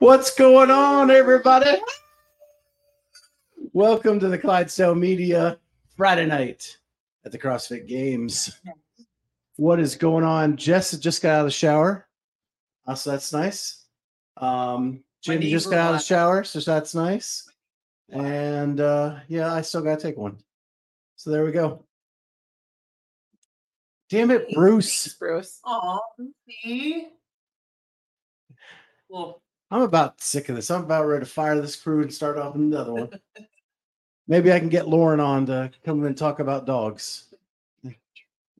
What's going on, everybody? Welcome to the Clydesdale Media Friday night at the CrossFit Games. What is going on? Jess just got out of the shower. Uh, so that's nice. Um, Jimmy knees just got out of the shower, so that's nice. And uh, yeah, I still got to take one. So there we go. Damn it, Bruce. Bruce. Aw, see? Well, I'm about sick of this. I'm about ready to fire this crew and start off another one. Maybe I can get Lauren on to come and talk about dogs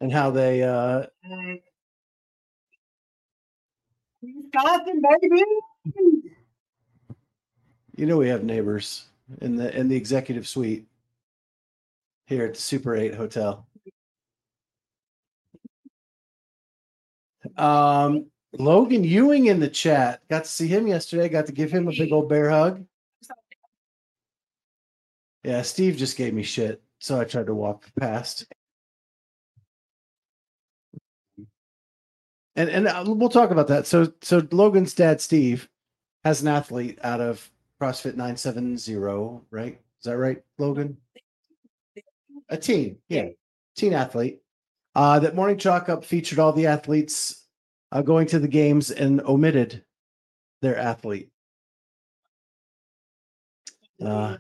and how they uh them, baby. you know we have neighbors in the in the executive suite here at the Super 8 hotel. Um Logan Ewing in the chat. Got to see him yesterday. Got to give him a big old bear hug. Yeah, Steve just gave me shit, so I tried to walk past. And and uh, we'll talk about that. So so Logan's dad Steve has an athlete out of CrossFit 970, right? Is that right, Logan? A teen, yeah, teen athlete. Uh, that morning chalk up featured all the athletes uh, going to the games and omitted their athlete. Uh,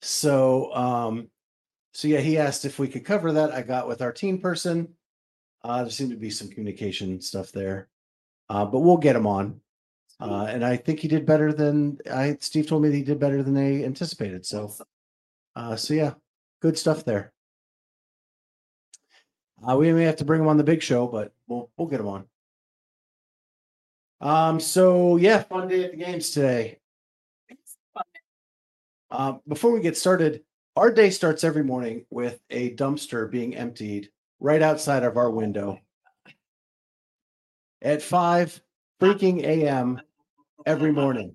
so, um, so yeah, he asked if we could cover that. I got with our team person. Uh, there seemed to be some communication stuff there, uh, but we'll get him on. Uh, and I think he did better than I. Steve told me that he did better than they anticipated. So, uh, so yeah, good stuff there. Uh, we may have to bring him on the big show, but we'll we'll get him on. Um. So yeah, fun day at the games today. Uh, before we get started, our day starts every morning with a dumpster being emptied right outside of our window at 5 freaking a.m. every morning.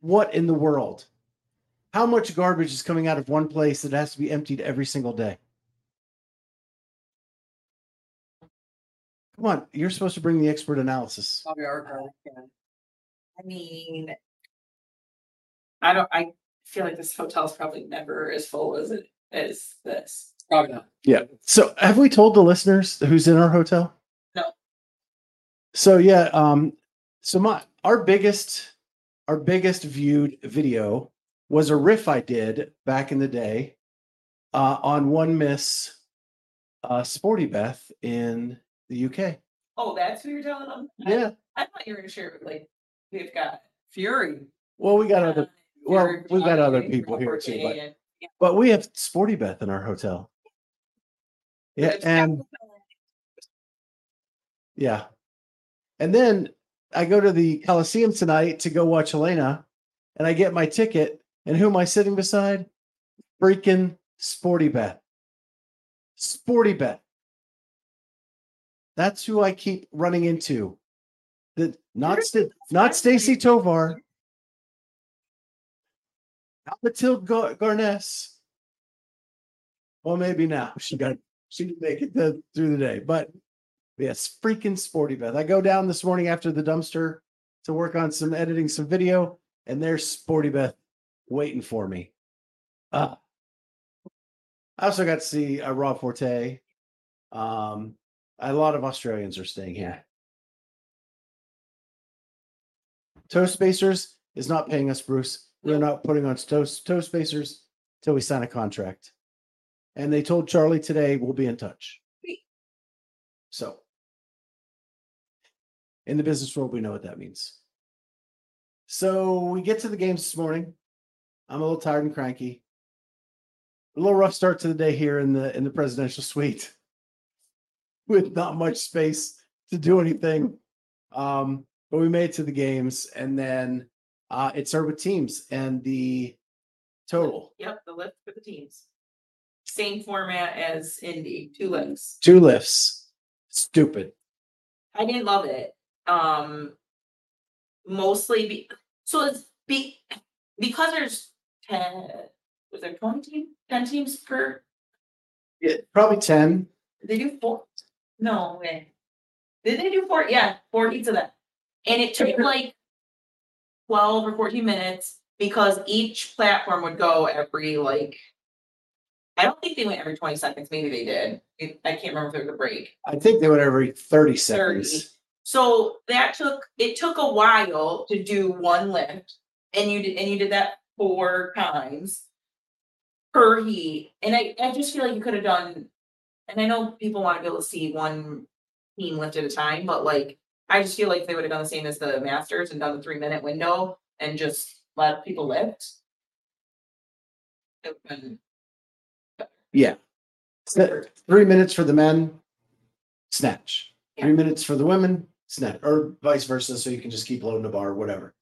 What in the world? How much garbage is coming out of one place that has to be emptied every single day? Come on, you're supposed to bring the expert analysis. Probably our garlic can. I mean, I don't, I feel like this hotel's probably never as full as it is this. Probably not. Yeah. So have we told the listeners who's in our hotel? No. So yeah, um, so my our biggest our biggest viewed video was a riff I did back in the day uh on one miss uh Sporty Beth in the UK. Oh, that's who you're telling them? Yeah. I thought you were gonna share it with like, we've got Fury. Well, we got other uh, well, Fury, we've got other people here too, but and- but we have Sporty Beth in our hotel. Yeah, and Yeah. And then I go to the Coliseum tonight to go watch Elena, and I get my ticket. And who am I sitting beside? Freaking Sporty Beth. Sporty Beth. That's who I keep running into. The not so not. Stacy Tovar, not Matilde Gar- Garnes. Well, maybe now she got she didn't make it the, through the day, but yes, freaking sporty Beth. I go down this morning after the dumpster to work on some editing, some video, and there's sporty Beth waiting for me. Uh, I also got to see uh, Rob Forte. Um, a lot of Australians are staying here. Toast Spacers is not paying us, Bruce. We're not putting on Toast Toast Spacers till we sign a contract. And they told Charlie today we'll be in touch. So, in the business world, we know what that means. So we get to the games this morning. I'm a little tired and cranky. A little rough start to the day here in the in the presidential suite, with not much space to do anything. Um, but we made it to the games and then uh it started with teams and the total Yep, the lift for the teams. Same format as Indy, two lifts. two lifts. Stupid. I didn't love it. Um. Mostly be, so it's be, because there's ten, was there twenty team, ten teams per, Yeah, probably 10. they do four? No eh. way. Did they do four? Yeah, four each of them. And it took like twelve or fourteen minutes because each platform would go every like. I don't think they went every twenty seconds, maybe they did. I can't remember if there was a break. I think they went every 30 30. seconds. So that took, it took a while to do one lift and you did, and you did that four times. Per heat, and I, I just feel like you could have done, and I know people wanna be able to see one team lift at a time, but like. I just feel like they would have done the same as the masters and done the three minute window and just let people lift. Been Yeah. Three minutes for the men, snatch. Three minutes for the women, snatch, or vice versa. So you can just keep loading the bar, whatever.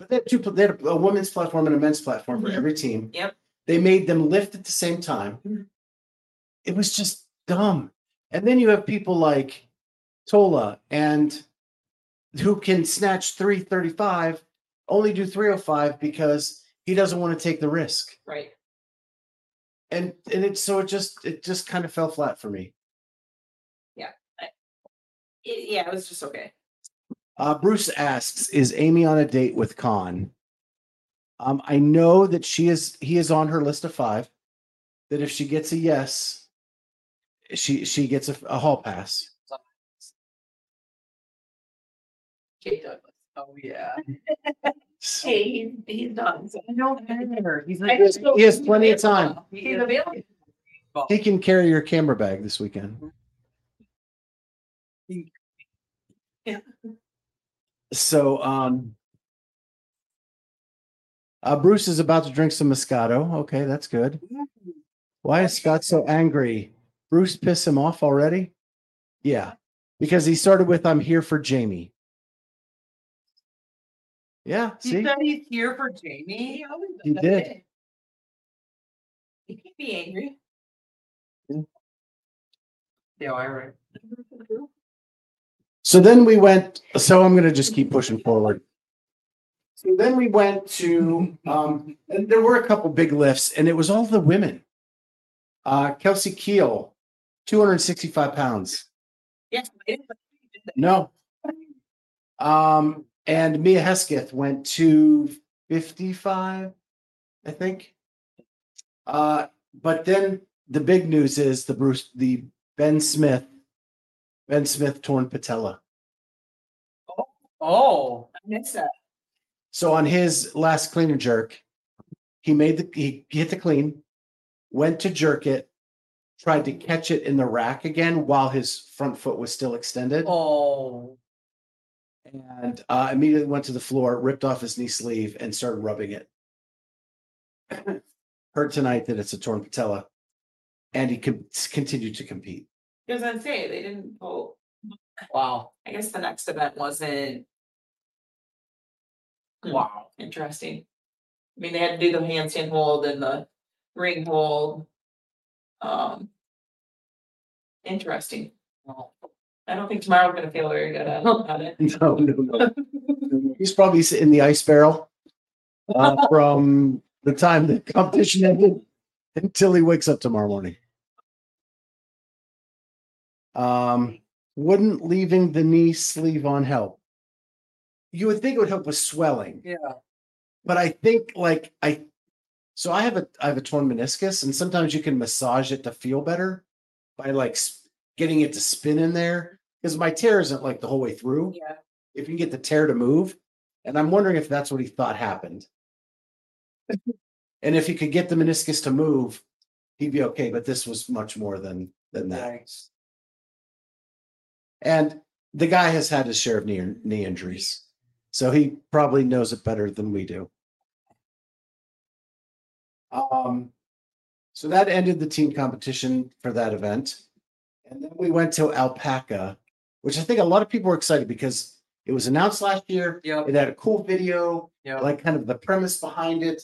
But they had two, they had a women's platform and a men's platform for Mhm. every team. Yep. They made them lift at the same time. It was just dumb. And then you have people like Tola and who can snatch 335, only do 305 because he doesn't want to take the risk. Right, And and it so it just it just kind of fell flat for me. it, yeah, it was just okay. Uh, Bruce asks, "Is Amy on a date with Khan?" Um, I know that she is. He is on her list of five. That if she gets a yes, she she gets a, a hall pass. Kate Douglas. Oh, yeah. So- Hey, he's, he's done. so- I don't care. He's I like. just don't- he has plenty of time. He's available. He can carry your camera bag this weekend. Yeah. So, um, uh, Bruce is about to drink some Moscato. Okay, that's good. Why is Scott so angry? Bruce piss him off already? Yeah, because he started with "I'm here for Jamie." Yeah, He see, said he's here for Jamie. he did. He can be angry. Yeah, I right. So then we went. So I'm going to just keep pushing forward. So then we went to, um, and there were a couple big lifts, and it was all the women. Uh, Kelsey Kiel, 265 pounds. Yes. No. Um, and Mia Hesketh went to 55, I think. Uh, but then the big news is the Bruce, the Ben Smith, Ben Smith torn patella. Oh, I missed that. So on his last clean and jerk, he made the he hit the clean, went to jerk it, tried to catch it in the rack again while his front foot was still extended, oh. and uh, immediately went to the floor, ripped off his knee sleeve, and started rubbing it. Heard tonight that it's a torn patella, and he could continued to compete. Because I'd say they didn't pull, Wow. I guess the next event wasn't. hmm, Wow. Interesting. I mean, they had to do the handstand hold and the ring hold. Um. Interesting. I don't think tomorrow we're gonna feel very good at at it. No, no, no. He's probably sitting in the ice barrel uh, from the time the competition ended until he wakes up tomorrow morning. Um, wouldn't leaving the knee sleeve on help? You would think it would help with swelling, Yeah. but I think like I, so I have a I have a torn meniscus, and sometimes you can massage it to feel better by like getting it to spin in there because my tear isn't like the whole way through Yeah, if you can get the tear to move. And I'm wondering if that's what he thought happened. and if he could get the meniscus to move, he'd be okay. But this was much more than than that. Yikes. And the guy has had his share of knee knee injuries, so he probably knows it better than we do. Um, so that ended the team competition for that event, and then we went to Alpaca, which I think a lot of people were excited because it was announced last year. Yep, It had a cool video, yep. like kind of the premise behind it.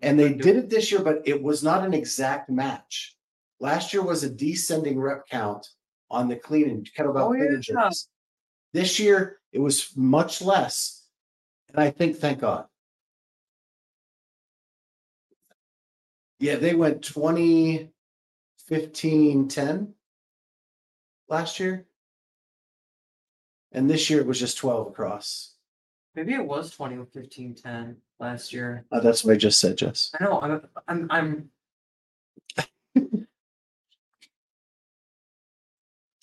And they did it this year, but it was not an exact match. Last year was a descending rep count on the clean and kettlebell Oh, yeah. jerks. This year, it was much less. And I think, thank God. Yeah, they went 20, 15, 10 last year. And this year it was just 12 across. Maybe it was 20 or 15, 10 last year. Uh, that's what I just said, Jess. I know, I'm, I'm, I'm,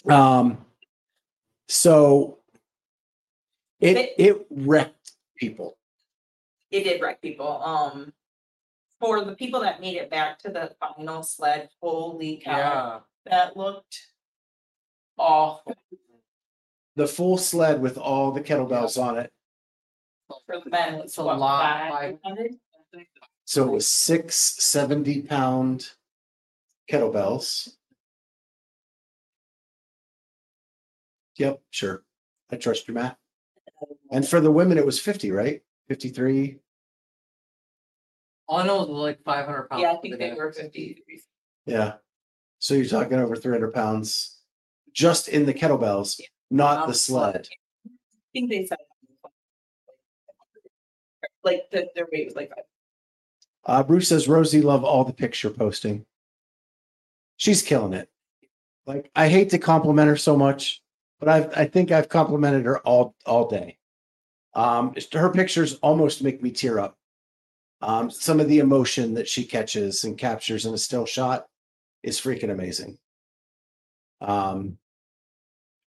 Um, so it, it wrecked people. It did wreck people, um. For the people that made it back to the final sled, holy cow, yeah. that looked. Awful The full sled with all the kettlebells on it. for the men, it's It's a what, lot, five five- hundred? So it was six 70 pound kettlebells. Yep, sure. I trust your math. And for the women, it was 50, right? 53. All I know is it was like 500 pounds. Yeah, I think they were fifty. Yeah. So you're talking over 300 pounds just in the kettlebells, not Not the the sled. I think they said. Like the, their weight was like, five. Uh, Bruce says Rosie love all the picture posting. She's killing it. Like I hate to compliment her so much, but I've, I think I've complimented her all all day. Um, her pictures almost make me tear up. Um, some of the emotion that she catches and captures in a still shot is freaking amazing. Um,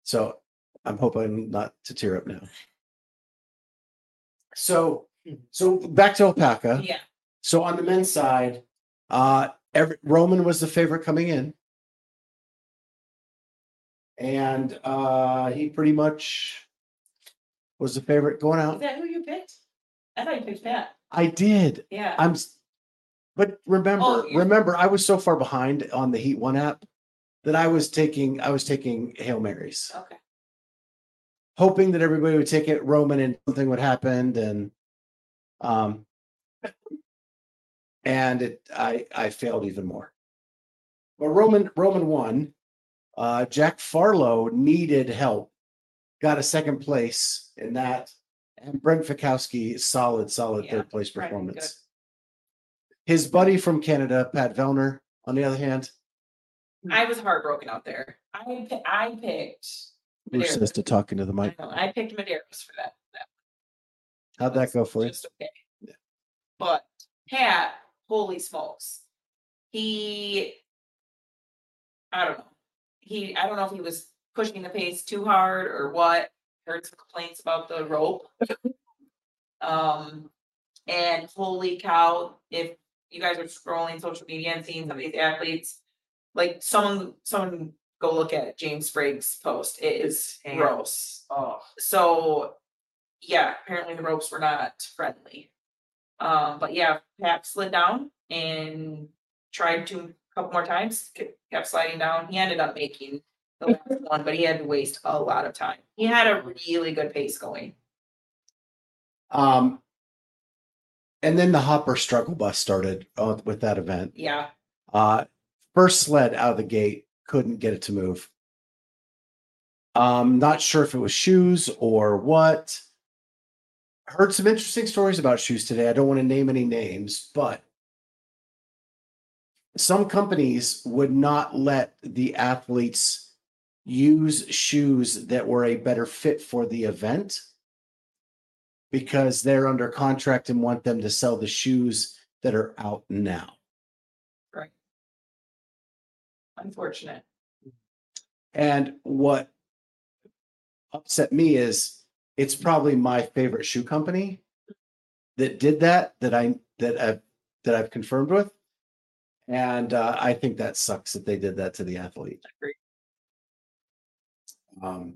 so I'm hoping not to tear up now. So, so back to alpaca. yeah, So on the men's side, uh, every, Roman was the favorite coming in. And uh, he pretty much was the favorite going is out. that who you picked? I thought you picked Pat, I did. yeah. I'm, but remember, Oh, remember, I was so far behind on the Heat One app that I was taking, I was taking Hail Marys, Okay, hoping that everybody would take it Roman and something would happen and, um, and it, I, I failed even more. But Roman, Roman won. Uh, Jack Farlow needed help, got a second place in that, and Brent Fikowski, solid, solid Yeah, third place performance. His buddy from Canada, Pat Vellner, on the other hand, I was heartbroken out there. I, pi- I picked. Medeiros. says to talking to the I mic. know, I picked Medeiros for that. that How'd that go for you? just okay. Yeah. But Pat, holy smokes. He I don't know. He I don't know if he was pushing the pace too hard or what. Heard some complaints about the rope. um and holy cow, if you guys are scrolling social media and seeing some of these athletes, like someone someone go look at James Sprague's post. It is Damn. gross Oh, so yeah, apparently the ropes were not friendly. Um, but yeah, Pat slid down and tried to a couple more times, kept sliding down. He ended up making the last one, but he had to waste a lot of time. He had a really good pace going. Um, and then the Hopper struggle bus started uh, with that event. Yeah, Uh, first sled out of the gate couldn't get it to move. Um, not sure if it was shoes or what. Heard some interesting stories about shoes today. I don't want to name any names, but some companies would not let the athletes use shoes that were a better fit for the event because they're under contract and want them to sell the shoes that are out now. Right. Unfortunate. And what upset me is it's probably my favorite shoe company that did that that I that I that I've confirmed with. And uh, I think that sucks that they did that to the athlete. Agree. Um,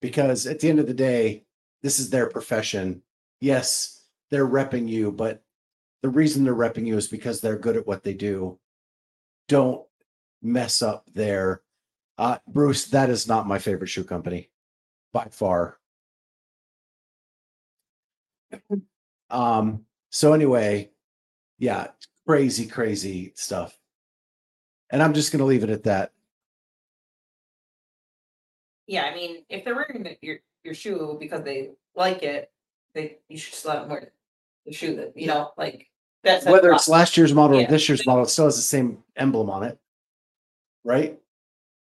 because at the end of the day, this is their profession. Yes, they're repping you, but the reason they're repping you is because they're good at what they do. Don't mess up their Uh, Bruce, that is not my favorite shoe company by far. Um, so anyway, yeah, crazy, crazy stuff. And I'm just going to leave it at that. Yeah, I mean, if they're wearing the- your, your shoe because they like it, they, you should just let them wear the shoe that, you know, like. That's. Whether it's last year's model or this year's model, it still has the same emblem on it. Right?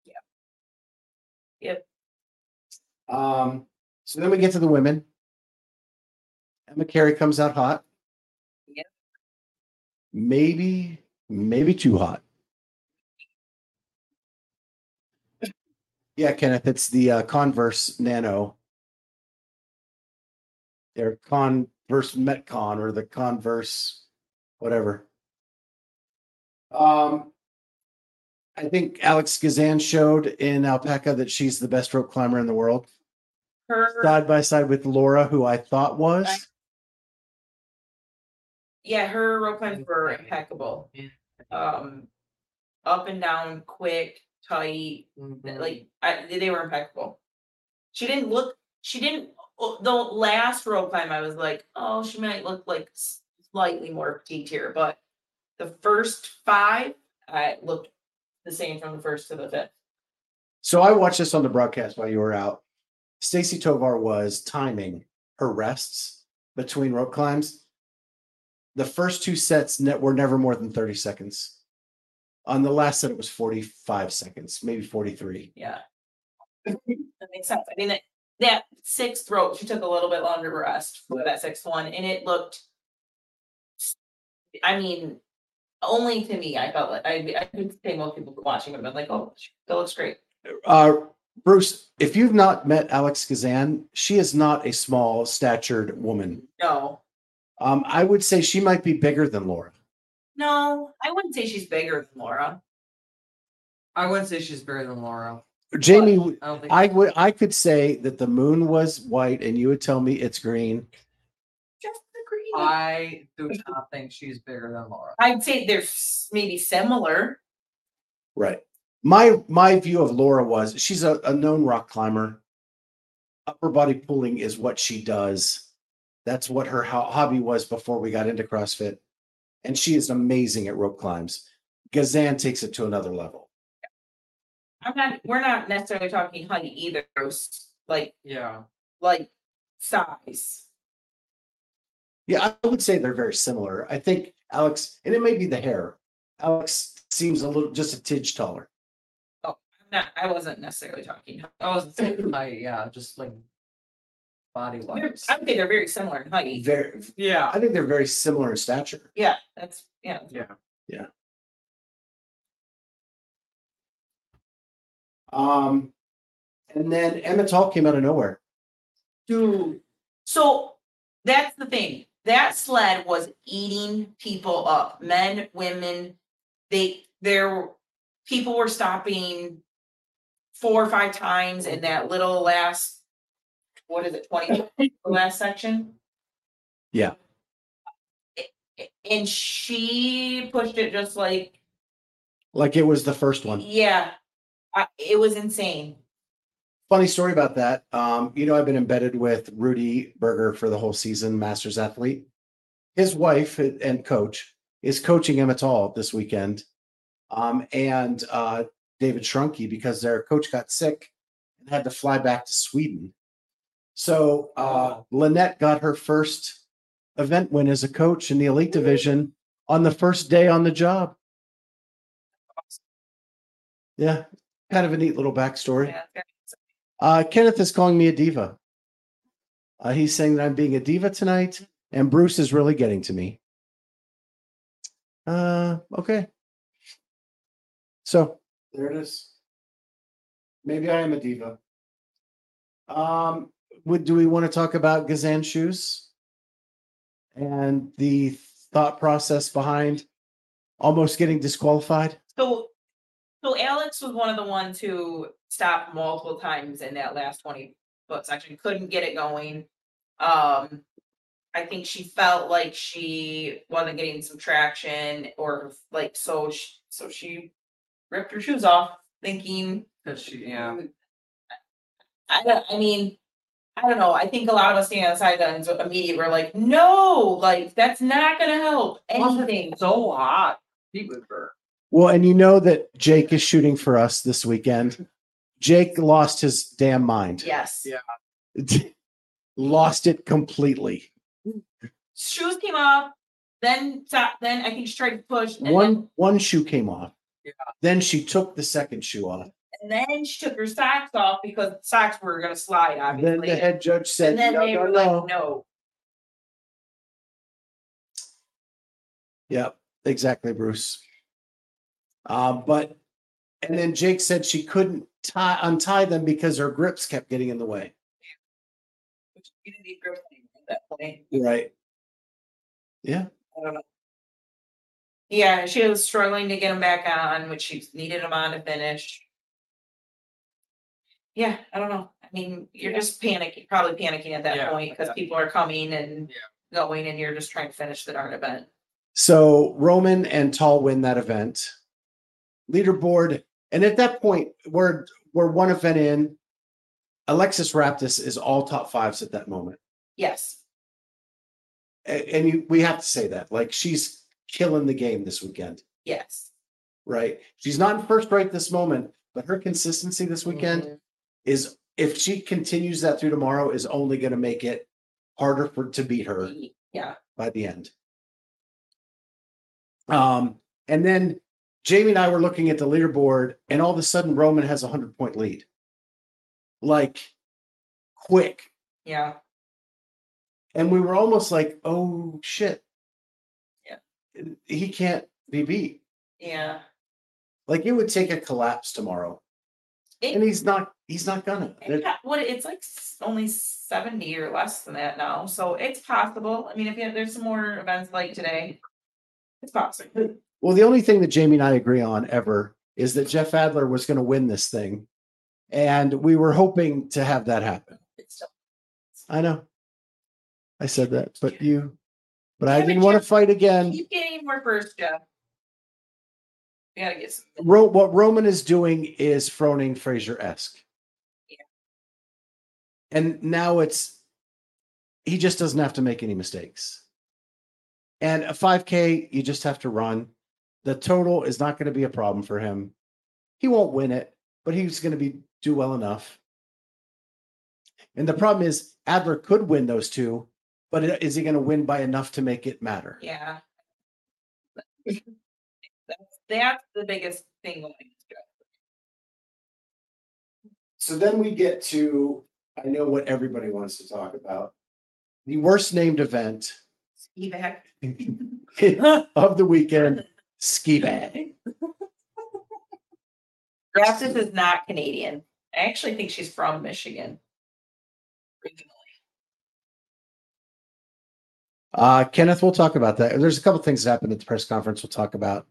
Yeah. Yep. Um, so then we get to the women. Emma Carey comes out hot. Yep. Maybe, maybe too hot. Yeah, Kenneth, it's the uh, Converse Nano. They're Converse Metcon or the Converse, whatever. Um, I think Alex Gazan showed in Alpaca that she's the best rope climber in the world, Her, side by side with Laura, who I thought was. I- yeah, her rope climbs were impeccable. Um, up and down, quick, tight, Mhm. like I, they were impeccable. She didn't look. She didn't. oh, The last rope climb, I was like, oh, she might look like slightly more petite here, but the first five, I looked the same from the first to the fifth. So I watched this on the broadcast while you were out. Stacy Tovar was timing her rests between rope climbs. The first two sets ne- were never more than 30 seconds. On the last set, it was 45 seconds, maybe 43. Yeah, that makes sense. I mean that that sixth rope, she took a little bit longer to rest for that sixth one, and it looked. I mean, only to me, I felt like I I could say most people watching would have been like, oh, that looks great. Uh, Bruce, if you've not met Alex Gazan, she is not a small statured woman. No, Um, I would say she might be bigger than Laura. No, I wouldn't say she's bigger than Laura. I wouldn't say she's bigger than Laura. Jamie, I don't think. I would I could say that the moon was white and you would tell me it's green. Just agree. I do not think she's bigger than Laura. I'd say they're s- maybe similar. Right. My my view of Laura was she's a, a known rock climber. Upper body pulling is what she does. That's what her ho- hobby was before we got into CrossFit. And she is amazing at rope climbs. Gazan takes it to another level. I'm not. We're not necessarily talking height either. Like Yeah. like size. Yeah, I would say they're very similar. I think Alex, and it may be the hair. Alex seems a little just a tidge taller. Oh, I'm not. I wasn't necessarily talking. height. I was thinking height, yeah, just like body They're- wise. I think they're very similar in height. Very, Yeah. I think they're very similar in stature. Yeah, that's yeah. Yeah. Yeah. Um, and then Emma Tall came out of nowhere. Dude. So that's the thing. That sled was eating people up. Men, women, they there were people were stopping four or five times in that little last what is it, 20 the last section? Yeah. And she pushed it just like Like it was the first one. yeah. I, it was insane. Funny story about that. Um, you know, I've been embedded with Rudy Berger for the whole season, Masters athlete. His wife and coach is coaching Emma Tall this weekend. Um, and uh, David Shrunky because their coach got sick and had to fly back to Sweden. So uh, Lynette got her first event win as a coach in the elite division on the first day on the job. Yeah, kind of a neat little backstory. Yeah, Uh, Kenneth is calling me a diva. Uh, he's saying that I'm being a diva tonight, and Bruce is really getting to me. Uh, okay. So there it is. Maybe I am a diva. Um, would do we want to talk about Gazan shoes and the thought process behind almost getting disqualified? So, so Alex was one of the ones who stopped multiple times in that last twenty foot section, couldn't get it going. Um, I think she felt like she wasn't getting some traction or like, so she, so she ripped her shoes off thinking Cause she, yeah, I I mean, I don't know, I think a lot of us standing on the sidelines immediately were like, no, like, that's not gonna help anything. so hot, feet would burn. Well, and you know that Jake is shooting for us this weekend. Jake lost his damn mind. Yes. Yeah. lost it completely. Shoes came off, then stop, then I think she tried to push, and then, One one shoe came off. Yeah. Then she took the second shoe off. And then she took her socks off because socks were gonna slide, obviously. Then the head judge said, And then no, they no, were like, no. no, Yep, exactly, Bruce. Uh, but and then Jake said she couldn't tie untie them because her grips kept getting in the way. which you didn't need grips at that point. Right. Yeah. I don't know. Yeah, she was struggling to get them back on, which she needed them on to finish. Yeah, I don't know. I mean, you're just panicking, probably panicking at that Yeah, point because people are coming and Yeah. going and you're just trying to finish the darn event. So Roman and Tall win that event. Leaderboard, and at that point, we're we're one event in. Alexis Raptis is all top fives at that moment. Yes, A- And, you, we have to say that. Like she's killing the game this weekend, yes. right? She's not in first right this moment, but her consistency this weekend Mhm. Is if she continues that through tomorrow, is only going to make it harder for to beat her. Yeah, by the end. Um, and then Jamie and I were looking at the leaderboard, and all of a sudden Roman has a hundred point lead. Like quick. yeah, And we were almost like, oh shit. Yeah. He can't be beat. yeah. Like it would take a collapse tomorrow. And he's not he's not gonna. It ha- What, it's like s- only seventy or less than that now, so it's possible. I mean, if you, there's some more events like today. It's possible. Well, the only thing that Jamie and I agree on ever is that Jeff Adler was going to win this thing. And we were hoping to have that happen. It's still. I know. I said that, but you, but I Yeah, but didn't want to Jeff- fight again. Keep getting more first, Jeff. Gotta get some. Ro- what Roman is doing is Froning Fraser esque. Yeah. And now it's, he just doesn't have to make any mistakes. And a 5K, you just have to run. The total is not going to be a problem for him. He won't win it, but he's going to be do well enough. And the problem is Adler could win those two, but is he going to win by enough to make it matter? Yeah. That's, that's the biggest thing. going. So then we get to, I know what everybody wants to talk about. The worst named event Ski back. of the weekend, ski bag. Graftis is not Canadian. I actually think she's from Michigan. Originally. Uh, Kenneth, we'll talk about that. There's a couple things that happened at the press conference we'll talk about.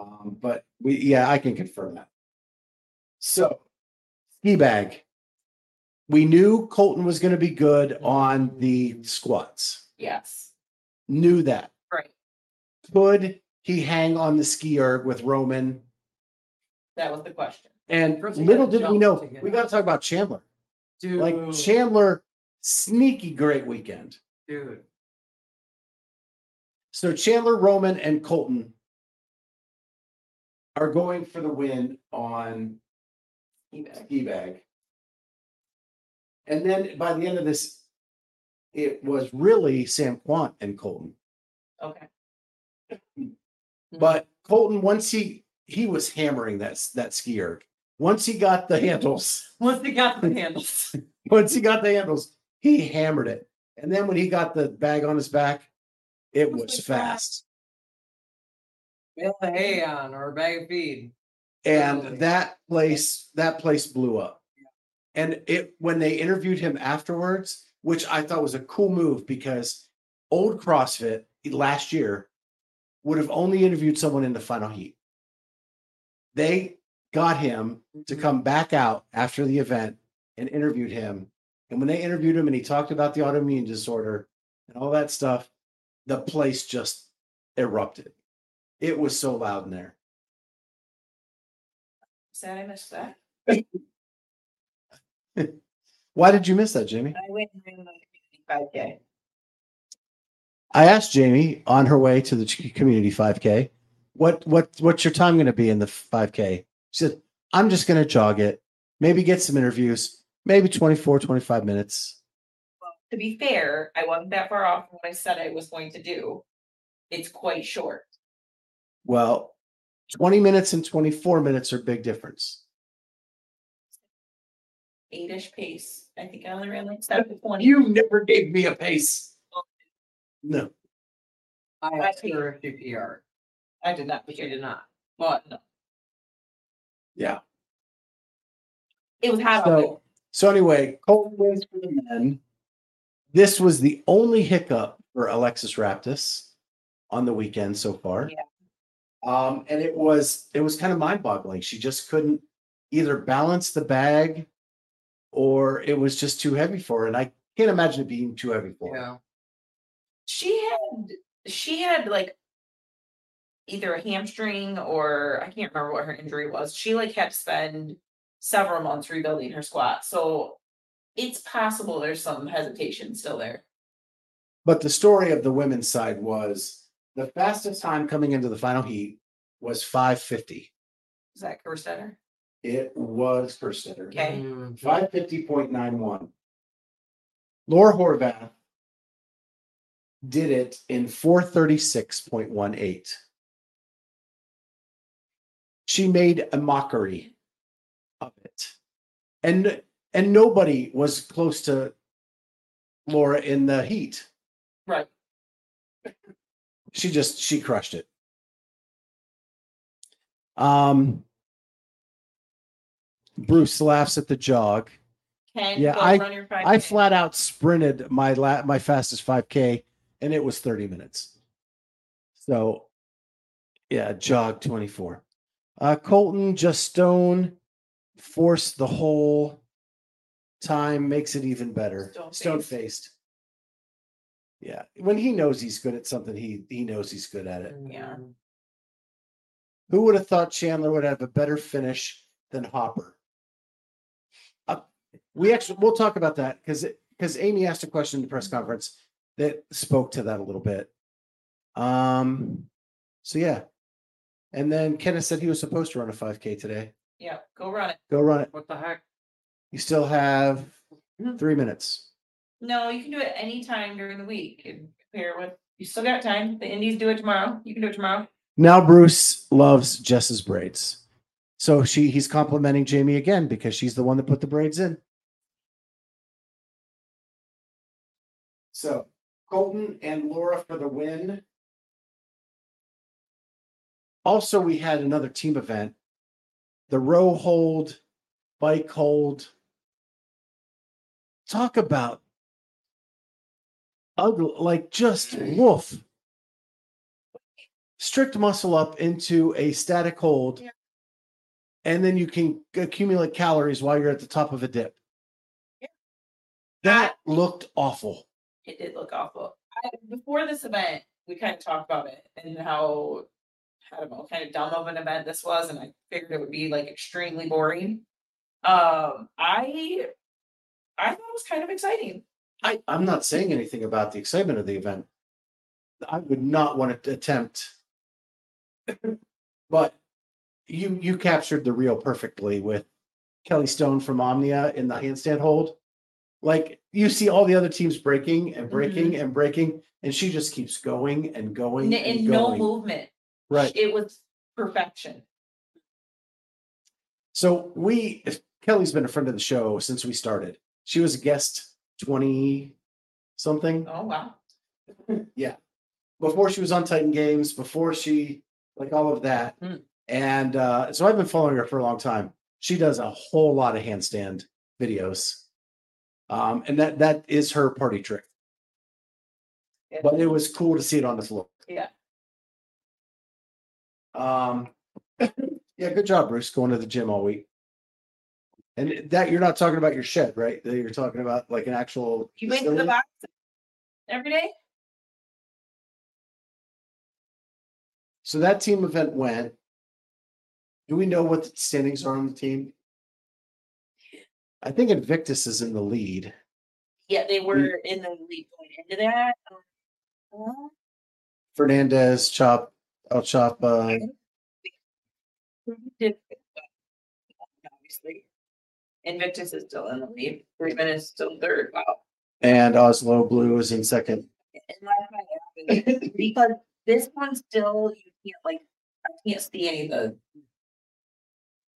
Um, but we, yeah, I can confirm that. So, ski bag. We knew Colten was going to be good on the squats. Yes, Knew that. right. Could he hang on the ski erg with Roman? That was the question. And First little did we know, we got to talk about Chandler. Dude, Like Chandler, sneaky great weekend. dude, So Chandler, Roman, and Colten are going for the win on Ski bag. And then by the end of this, it was really Sam Kwant and Colten. Okay. But Colten, once he he was hammering that that ski erg. Once he got the handles, once he got the handles, once he got the handles, he hammered it. And then when he got the bag on his back, it Was was fast. Have the hay on or a bag of feed. and that place that place blew up. And it when they interviewed him afterwards which i thought was a cool move because old crossfit last year would have only interviewed someone in the final heat. They got him to mm-hmm. come back out after the event and interviewed him. And when they interviewed him and he talked about the autoimmune disorder and all that stuff the place just erupted it was so loud in there Sad I missed that. Why did you miss that, Jamie? I went and ran five K. I asked Jamie on her way to the community 5K, what what what's your time going to be in the 5K? She said, I'm just going to jog it, maybe get some interviews, maybe 24, 25 minutes. To be fair, I wasn't that far off from what I said I was going to do. It's quite short. Well, 20 minutes and 24 minutes are big difference. Eight-ish pace. I think I only ran like seven to twenty. You never gave me a pace. No. I asked her if she PR, I did not, but she did not. well, no. Yeah. It was hot out there. So, so anyway, Colten wins for the men. This was the only hiccup for Alexis Raptis on the weekend so far. Yeah. Um, and it was it was kind of mind boggling. She just couldn't either balance the bag or it was just too heavy for her. And I can't imagine it being too heavy for her. Yeah. She had, she had like. Either a hamstring or I can't remember what her injury was. She like had to spend several months rebuilding her squat, so. It's possible there's some hesitation still there. But the story of the women's side was the fastest time coming into the final heat was 550. Is that Kerstetter? It was Kerstetter. Okay. Mm, Five fifty point nine one. Laura Horvath did it in four thirty six point one eight. She made a mockery of it. And and nobody was close to Laura in the heat. Right. She just she crushed it. Um Bruce laughs at the jog. Ken, Yeah, I- run your five I flat out sprinted my la- my fastest 5K and it was 30 minutes. So yeah, jog 24. Uh Colten just stone forced the whole time makes it even better. Stone faced. Yeah, when he knows he's good at something, he he knows he's good at it. Yeah. Who would have thought Chandler would have a better finish than Hopper? Uh, we actually we'll talk about that because because Amy asked a question in the press conference that spoke to that a little bit. Um, so yeah, and then Kenneth said he was supposed to run a 5K today. Yeah, go run it. Go run it. What the heck? You still have three minutes. No, you can do it anytime during the week compare with, you still got time. The Indies do it tomorrow. You can do it tomorrow. Now Bruce loves Jess's braids. So she he's complimenting Jamie again because she's the one that put the braids in. So Colten and Laura for the win. Also, we had another team event. The row hold, bike hold. Talk about ugly, like just woof strict muscle up into a static hold. Yeah. And then you can accumulate calories while you're at the top of a dip. Yeah. That looked awful. It did look awful. I, before this event, we kind of talked about it and how, I don't know, kind of dumb of an event this was, and I figured it would be like extremely boring. Um, I, I thought it was kind of exciting. I, I'm not saying anything about the excitement of the event. I would not want to attempt. But you, you captured the reel perfectly with Kelly Stone from Omnia in the handstand hold. Like you see all the other teams breaking and mm-hmm. breaking and breaking, and she just keeps going and going N- and And no going. movement. Right. It was perfection. So we, if Kelly's been a friend of the show since we started. She was a guest twenty something. Oh, wow. Yeah. Before she was on Titan Games, before she, like all of that. Hmm. And uh, so I've been following her for a long time. She does a whole lot of handstand videos. Um, and that that is her party trick. Yeah. But it was cool to see it on the floor. Yeah. Um, yeah, good job, Bruce, going to the gym all week. And that you're not talking about your shed, right? That You're talking about like an actual. You went to the box every day? So that team event went. Do we know what the standings are on the team? I think Invictus is in the lead. Yeah, they were in the lead going into that. Uh, Fernandez, Chop, El Chop, uh. Invictus is still in the lead. Freeman is still third. Wow. and Oslo Blue is in second. And that's what happened, Because this one still, you can't like, I can't see any of the.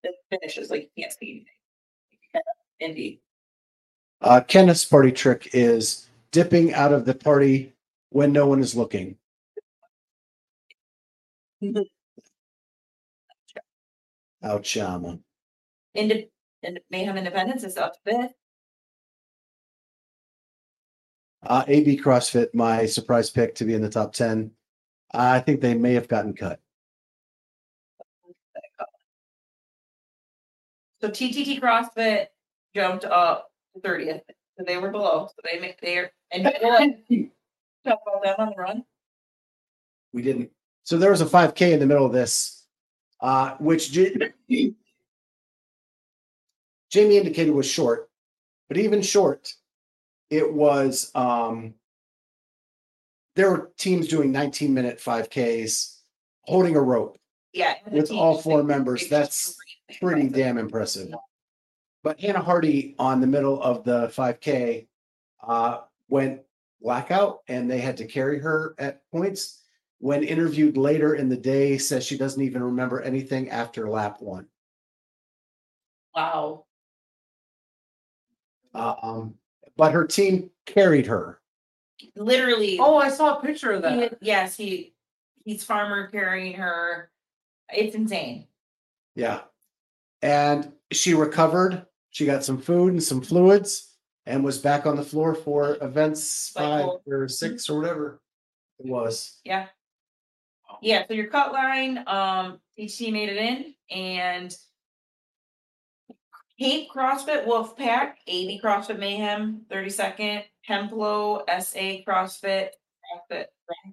The finishes, like you can't see anything. Can't- Indeed. Uh, Kenneth's party trick is dipping out of the party when no one is looking. Ouch, um, Inde- and Mayhem Independence is up fifth. Uh, AB CrossFit, my surprise pick to be in the top 10. I think they may have gotten cut. So TTT CrossFit jumped up to thirtieth, so they were below, so they make their, and talk about them on the run. We didn't. So there was a 5K in the middle of this, uh, which Jamie indicated was short, but even short, it was. Um, there were teams doing 19 minute 5Ks holding a rope. Yeah. With all four they- members, they that's Pretty impressive. damn impressive. But Hannah Hardy on the middle of the 5K uh, went blackout and they had to carry her at points. When interviewed later in the day, says she doesn't even remember anything after lap one. Wow, um, but her team carried her. literally. Oh, I saw a picture of he- that. Yes, he, he's farmer carrying her. It's insane. Yeah. And she recovered. She got some food and some fluids and was back on the floor for events five Cycle. or six or whatever it was. Yeah. Yeah, so your cut line, um, HT made it in and. Cape CrossFit Wolfpack, AB CrossFit Mayhem, thirty second, Hemplo, SA CrossFit, CrossFit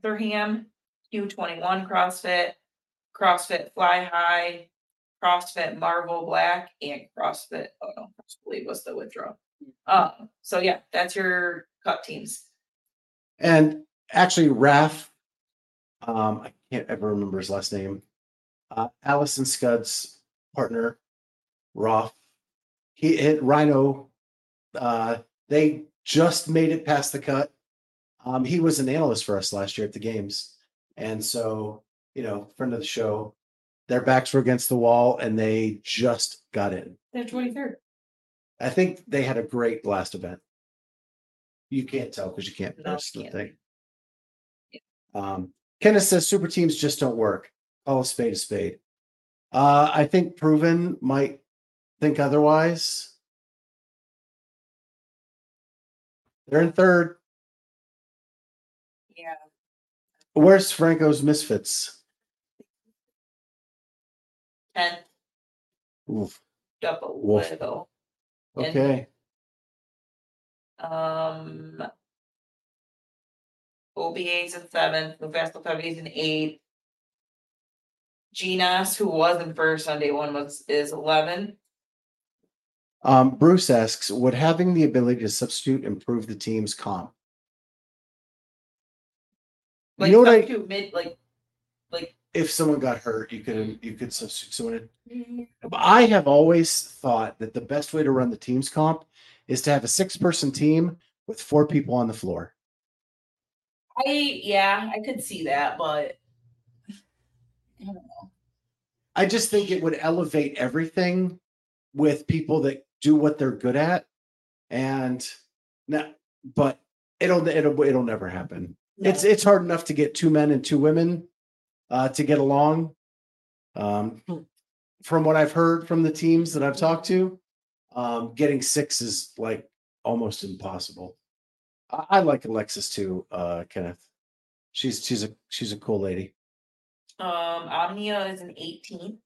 Rotherham, Q twenty one CrossFit, CrossFit Fly High, CrossFit Marvel Black, and CrossFit, oh no, I believe was the withdrawal. Um, so yeah, that's your cut teams. And actually, Raf, um, I can't ever remember his last name. Uh, Allison Scud's partner, Roth, he hit Rhino. Uh, they just made it past the cut. Um, he was an analyst for us last year at the games, and so you know, friend of the show. Their backs were against the wall, and they just got in. They're twenty third. I think they had a great last event. You can't tell because you can't press the thing. Um, Kenneth says super teams just don't work. Call a spade a spade. Uh, I think proven might think otherwise. They're in third. Yeah. Where's Franco's Misfits? Ten, Oof, up a Wolf. little. And- okay. Um. OBA's in seventh, Newcastle County's in eighth. Ginas, who was in first on day one, was is eleven. Um, Bruce asks, would having the ability to substitute improve the team's comp? Like know what I- mid, like, like. if someone got hurt, you could you could substitute someone. in. But I have always thought that the best way to run the teams comp is to have a six person team with four people on the floor. I, yeah, I could see that, but. I don't know. I just think it would elevate everything with people that do what they're good at, and now, but it'll it'll it'll never happen. It's it's hard enough to get two men and two women uh, to get along. Um, from what I've heard from the teams that I've talked to, um, getting six is like almost impossible. I, I like Alexis too, uh, Kenneth. She's she's a she's a cool lady. Um, Omnia is an eighteen.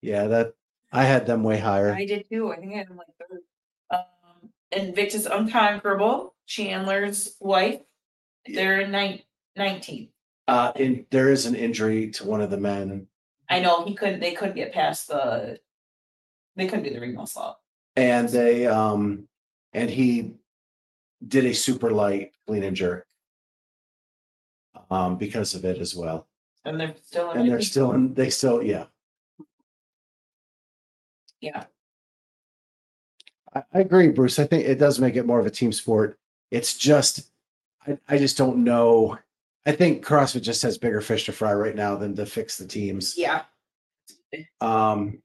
Yeah, that I had them way higher. I did too. I think I had him like third. Um, Invictus Unconquerable, Chandler's wife. They're in nine, nineteen. Uh, and there is an injury to one of the men, I know he couldn't, they couldn't get past the. They couldn't do the ring muscle. And they, um, and he did a super light clean and jerk. Um, because of it as well. And they're still. in And they're still in, they still, yeah. Yeah. I, I agree, Bruce. I think it does make it more of a team sport. It's just, I, I just don't know. I think CrossFit just has bigger fish to fry right now than to fix the teams. Yeah, Um,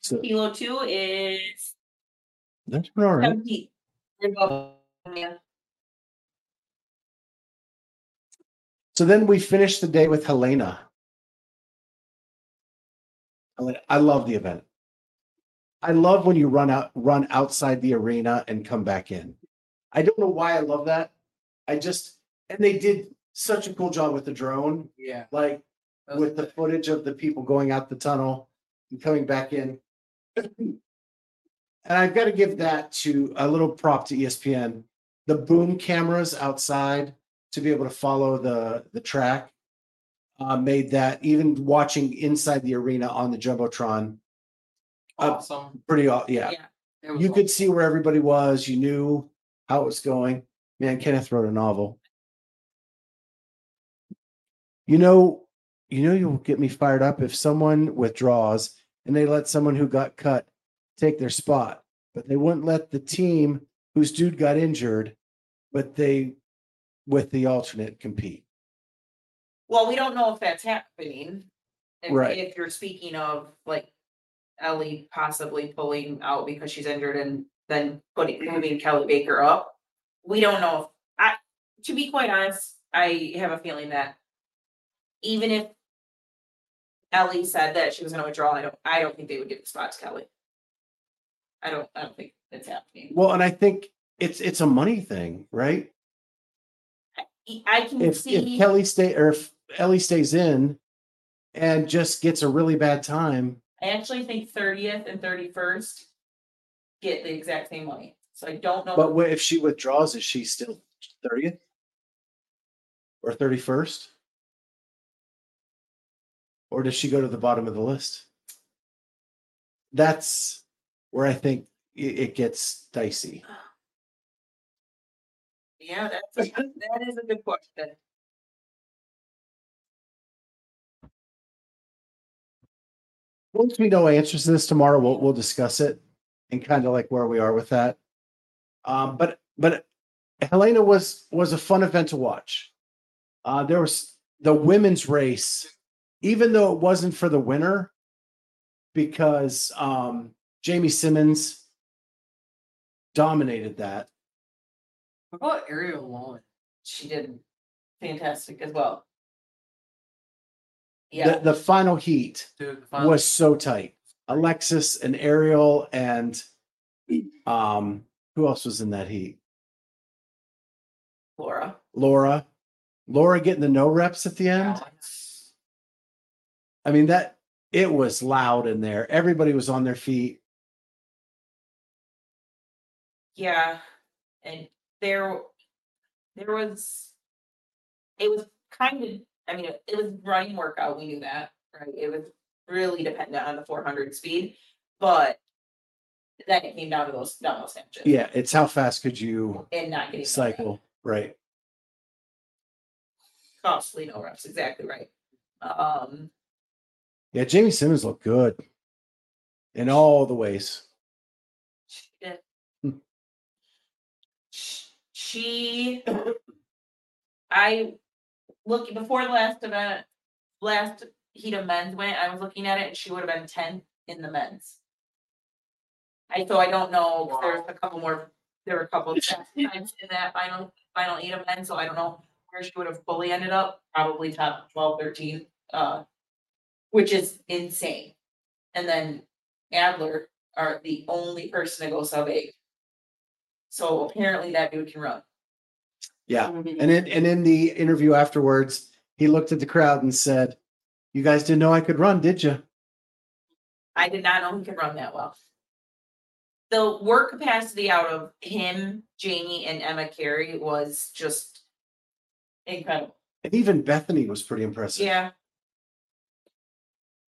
so kilo two is that's been all right. Yeah. So then we finished the day with Helena. Helena- I love the event. I love when you run out, run outside the arena and come back in. I don't know why I love that. I just, and they did such a cool job with the drone, Yeah. like with the footage of the people going out the tunnel and coming back in. And I've got to give that to a little prop to ESPN. The boom cameras outside to be able to follow the the track uh, made that even watching inside the arena on the jumbotron Awesome. pretty aw- yeah. It You aw- could see where everybody was. You knew how it was going. Man, Kenneth wrote a novel. You know, you know, you'll get me fired up if someone withdraws and they let someone who got cut take their spot, but they wouldn't let the team whose dude got injured, but they with the alternate compete. Well, we don't know if that's happening. If, Right. if you're speaking of like Ellie possibly pulling out because she's injured and then putting, mm-hmm. moving Kelly Baker up. We don't know. if I, to be quite honest, I have a feeling that even if Ellie said that she was gonna withdraw, I don't, I don't think they would give the spot to Kelly. I don't, I don't think it's happening. Well, and I think it's it's a money thing, right? I can if see. if Kelly stay or if Ellie stays in and just gets a really bad time, I actually think thirtieth and thirty-first get the exact same money. So I don't know. but what if she withdraws, is she still thirtieth or thirty first? Or does she go to the bottom of the list? That's where I think it, it gets dicey. Yeah, that's, a- that is a good question. Once we know answers to this tomorrow, we'll we'll discuss it and kind of like where we are with that. Um, but but Helena was was a fun event to watch. Uh, there was the women's race, even though it wasn't for the winner, because um, Jamie Simmons dominated that. What about Ariel Long? She did fantastic as well. The, Yeah, the final heat Dude, the final- was so tight. Alexis and Arielle and um, who else was in that heat? Laura. Laura. Laura getting the no reps at the end. Alex. I mean, that it was loud in there. Everybody was on their feet. Yeah, and there, there was, it was kind of, I mean, it it was running workout, we knew that, right? It was really dependent on the four hundred speed, but then it came down to those, down those snatches. Yeah, it's how fast could you And not getting. cycle, right? Costly no reps, exactly right. Um, Yeah, Jamie Simmons looked good in all the ways. Yeah. Hmm. She, I look before the last event, last heat of men's went, I was looking at it and she would have been tenth in the men's. I, so I don't know, there's a couple more, there were a couple of times in that final, final eight of men, so I don't know where she would have fully ended up, probably top 12, 13, uh, which is insane. And then Adler are the only person to go sub eight. So apparently that dude can run. Yeah. And in and in the interview afterwards, he looked at the crowd and said, You guys didn't know I could run, did you? I did not know he could run that well. The work capacity out of him, Jamie, and Emma Cary was just incredible. And even Bethany was pretty impressive. Yeah.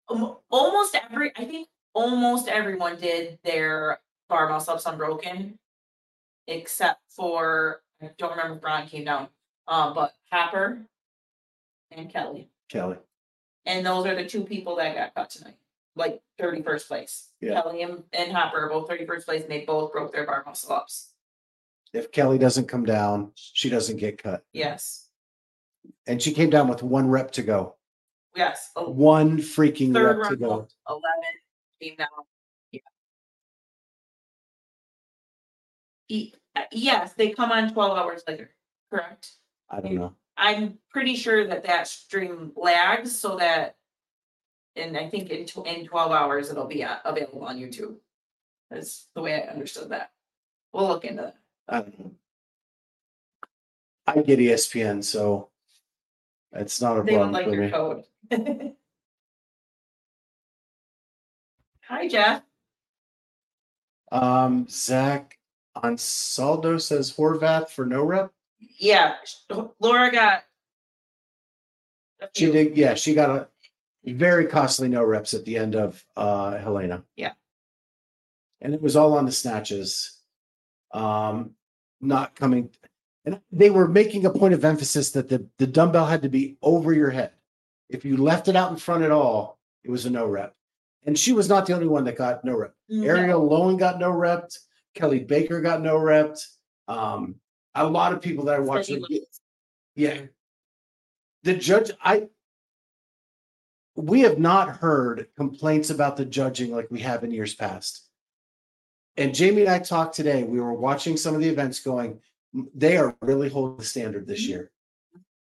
Um, almost every, I think almost everyone did their bar muscle ups unbroken. Except for, I don't remember if Brian came down, uh, but Hopper. And Kelly, Kelly. and those are the two people that got cut tonight, like thirty first place. Yeah. Kelly and, and Hopper are both thirty first place, and they both broke their bar muscle ups, If Kelly doesn't come down, she doesn't get cut. yes, And she came down with one rep to go. yes, a One freaking third rep to go. eleven, came down. Yeah. E- uh, yes, they come on twelve hours later, correct? I don't know. I'm pretty sure that that stream lags so that. And I think in tw- in twelve hours, it'll be uh, available on YouTube. That's the way I understood that. We'll look into that. I don't know. I get ESPN, so it's not a They would problem like for your me. code. Hi, Jeff. Um, Zach on Saldo says Horvath for no rep. Yeah, Laura got. She did, yeah, she got a very costly no reps at the end of uh Helena. Yeah. And it was all on the snatches. Um, not coming. And they were making a point of emphasis that the the dumbbell had to be over your head. If you left it out in front at all, it was a no rep. And she was not the only one that got no rep. No. Arielle Loewen got no repped. Kelly Baker got no repped. Um, a lot of people that I watched. Steady yeah. The judge, I. We have not heard complaints about the judging like we have in years past. And Jamie and I talked today, we were watching some of the events going, they are really holding the standard this year.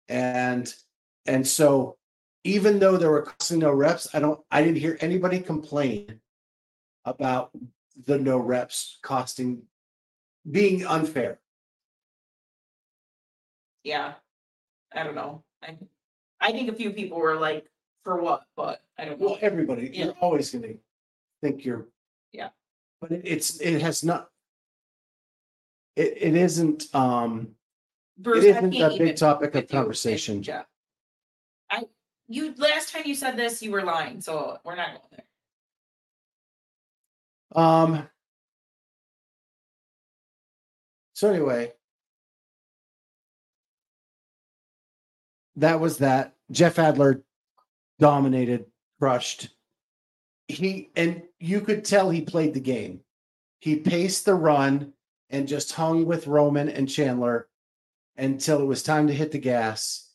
And, and so even though there were costly no reps, I don't, I didn't hear anybody complain about the no reps costing, being unfair. Yeah. I don't know. I, I think a few people were like, for what, but I don't know. Well, everybody, Yeah. you're always gonna think you're. Yeah. But it- it's, it has not. It, it isn't, um, Bruce, it isn't a big topic of conversation. Jeff. I, you, last time you said this, you were lying, so we're not going there. Um. So anyway. That was that. Jeff Adler dominated, crushed. He, and you could tell he played the game. He paced the run and just hung with Roman and Chandler until it was time to hit the gas.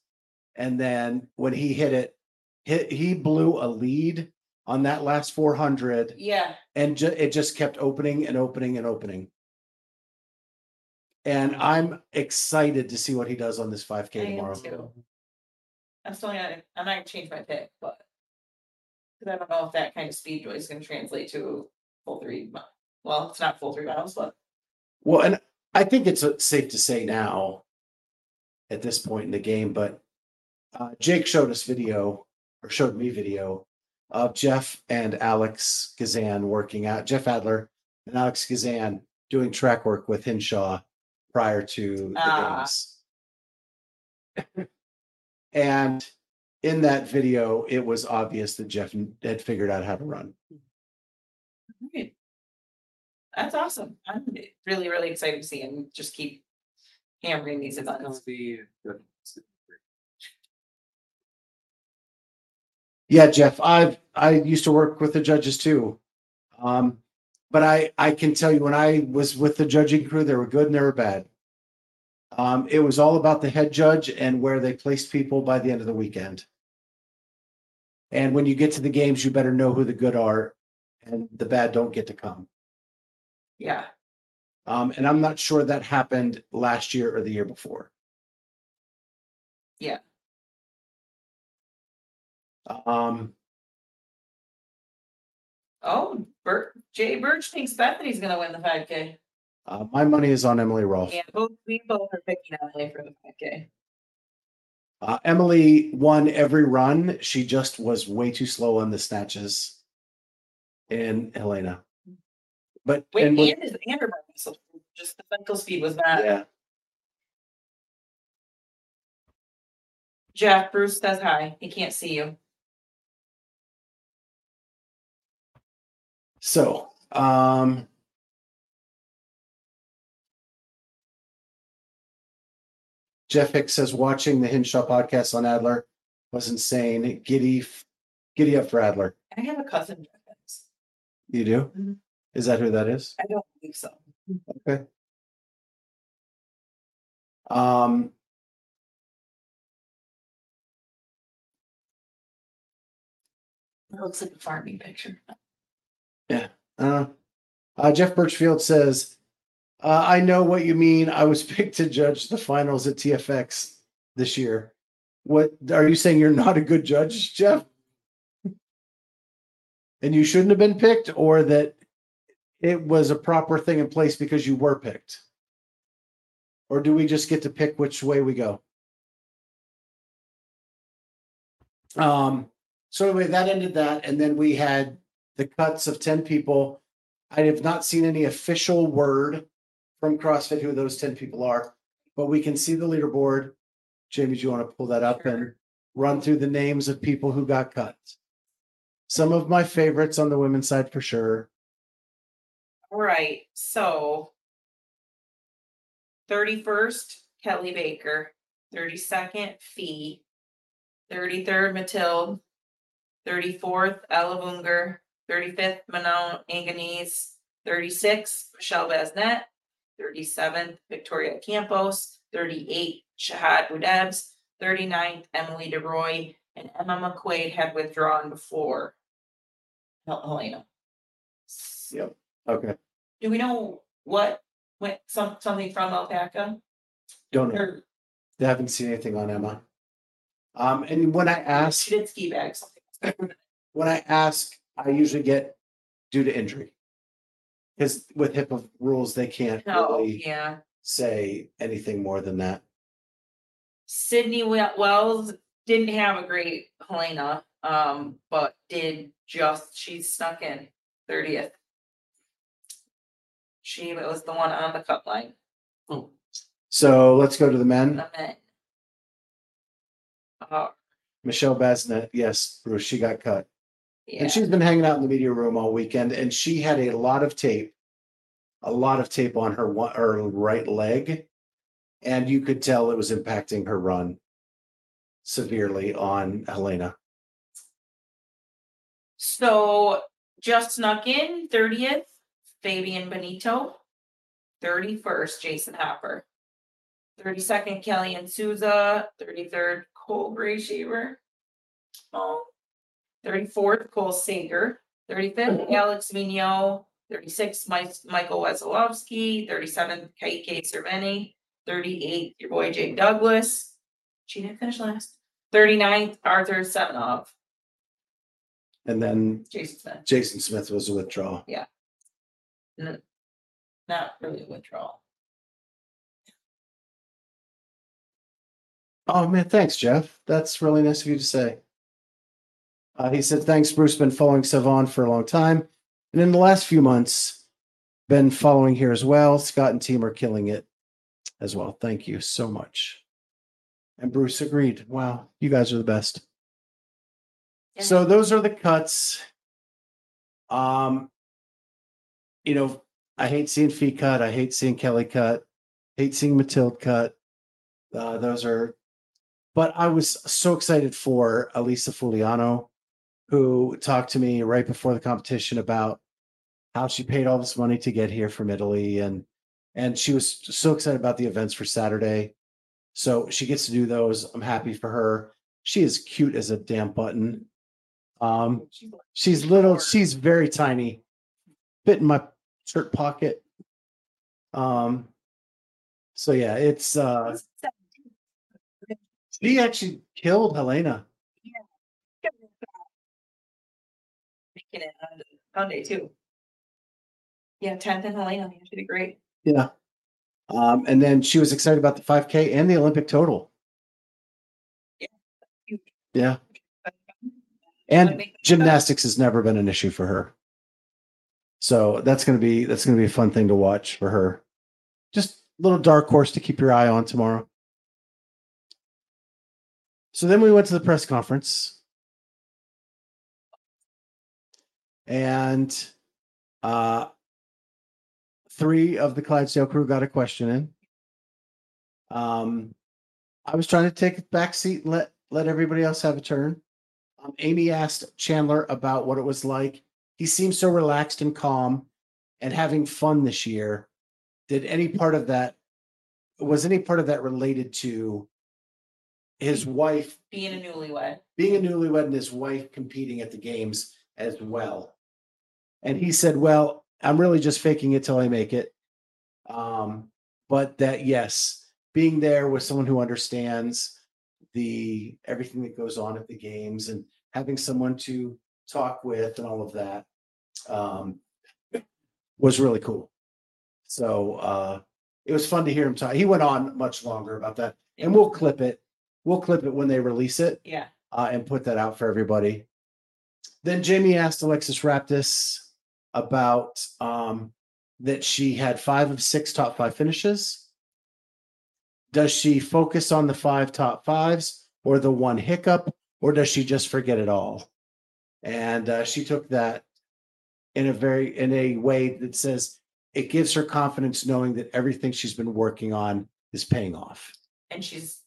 And then when he hit it, hit, he blew a lead on that last 400 Yeah, and ju- it just kept opening and opening and opening. And I'm excited to see what he does on this 5K I am tomorrow. too. I'm still gonna, I'm not gonna change my pick, but. Cause I don't know if that kind of speed joy is gonna translate to full three, mi- well, it's not full three miles, but Well, and I think it's uh, safe to say now at this point in the game, but uh, Jake showed us video or showed me video of Jeff and Alex Gazan working out, Jeff Adler and Alex Gazan doing track work with Hinshaw prior to the Ah. games. and in that video, it was obvious that Jeff had figured out how to run. Alright. That's awesome. I'm really, really excited to see him just keep hammering these It's gonna events. be Yeah, Jeff, I've I used to work with the judges too. Um, but I I can tell you when I was with the judging crew, they were good and they were bad. Um, it was all about the head judge and where they placed people by the end of the weekend. And when you get to the games, you better know who the good are and the bad don't get to come. Yeah, Um, and I'm not sure that happened last year or the year before. Yeah. Um, oh, Bert, Jay Birch thinks Bethany's gonna win the five K. uh, my money is on Emily Rolfe. Yeah, both, we both are picking LA for the five K. Uh, Emily won every run. She just was way too slow on the snatches in Helena. But Wait, and and his and her just the mental speed was not. yeah, Jeff, Bruce says hi. He can't see you. So, um, Jeff Hicks says watching the Hinshaw podcast on Adler was insane. Giddy, giddy up for Adler. I have a cousin. You do? Mm-hmm. Is that who that is? I don't believe so. Okay. Um, it looks like a farming picture. Uh, uh, Jeff Birchfield says, uh, I know what you mean. I was picked to judge the finals at TFX this year. What are you saying? You're not a good judge, Jeff? And you shouldn't have been picked, or that it was a proper thing in place because you were picked? Or do we just get to pick which way we go? Um, so anyway, that ended that, and then we had the cuts of 10 people. I have not seen any official word from CrossFit who those 10 people are, but we can see the leaderboard. Jamie, do you want to pull that up and run through the names of people who got cut? Some of my favorites on the women's side for sure. All right, so. Thirty-first, Kelly Baker, thirty-second, Fee. Thirty-third, Matilde. Thirty-fourth, Ella Bungar, thirty-fifth, Manon Angonese, thirty-sixth, Michelle Basnett. Thirty-seventh, Victoria Campos, thirty-eight, Shahad Budebs, 39th, Emily de Rooy, and Emma McQuaid had withdrawn before. Hel- Helena. Yep. Okay. Do we know what, went, some, something from Alpaca? Don't know. Or They haven't seen anything on Emma. Um, and when I ask, she did ski bag something. when I ask, I usually get due to injury. Because with HIPAA rules, they can't No, really yeah. say anything more than that. Sydney We- Wells didn't have a great Helena, um, but did just, she snuck in thirtieth. She was the one on the cut line, So let's go to the men. the men. Uh, Michelle Basnett, yes, Bruce, she got cut. Yeah, And she's been hanging out in the media room all weekend and she had a lot of tape, a lot of tape on her one, her right leg. And you could tell it was impacting her run severely on Helena. so just snuck in thirtieth, Fabian Beneito. Thirty-first, Jayson Hopper. Thirty-second, Kelly and Souza, thirty-third, Cole Gray Shaver. Oh. Thirty-fourth, Cole Sager, thirty-fifth, mm-hmm. Alex Vigneault, thirty-sixth, Mike, Michael Wesolowski, thirty-seventh, Kaique Cerveny, thirty-eighth, your boy Jake Douglas. She didn't finish last. 39th, Arthur Semenov, And then Jason Smith, Jason Smith was a withdrawal. Yeah. Not really a withdrawal. Oh man, thanks, Jeff. That's really nice of you to say. Uh, he said, thanks, Bruce. Been following Savon for a long time. And in the last few months, been following here as well. Scott and team are killing it as well. Thank you so much. And Bruce agreed. Wow, you guys are the best. Yeah. So those are the cuts. Um, you know, I hate seeing Fee cut. I hate seeing Kelly cut. Hate seeing Matilde cut. Uh, those are, but I was so excited for Elisa Fuliano, who talked to me right before the competition about how she paid all this money to get here from Italy, and and she was so excited about the events for Saturday. So she gets to do those. I'm happy for her. She is cute as a damn button. Um, she's little. She's very tiny. Fit in my shirt pocket. Um. So yeah, it's uh. She actually killed Helena. Making it on Sunday too. Yeah, tenth and Helena, she did great. Yeah. Um, and then she was excited about the 5K and the Olympic total. Huge. Yeah. And make the cut. gymnastics has never been an issue for her. So that's gonna be that's gonna be a fun thing to watch for her. Just a little dark horse to keep your eye on tomorrow. So then we went to the press conference. And uh three of the Clydesdale crew got a question in. Um I was trying to take a back seat and let let everybody else have a turn. Um, Amy asked Chandler about what it was like. He seems so relaxed and calm and having fun this year. Did any part of that was any part of that related to his wife Being a newlywed. being a newlywed and his wife competing at the games as well? And he said, Well, I'm really just faking it till I make it. Um, but that yes, being there with someone who understands the everything that goes on at the games and having someone to talk with and all of that um was really cool. So uh it was fun to hear him talk. He went on much longer about that. And we'll clip it. We'll clip it when they release it Yeah. uh, and put that out for everybody. Then Jamie asked Alexis Raptis about um, that she had five of six top five finishes. Does she focus on the five top fives or the one hiccup, or does she just forget it all? And uh, she took that in a very in a way that says it gives her confidence knowing that everything she's been working on is paying off. And she's,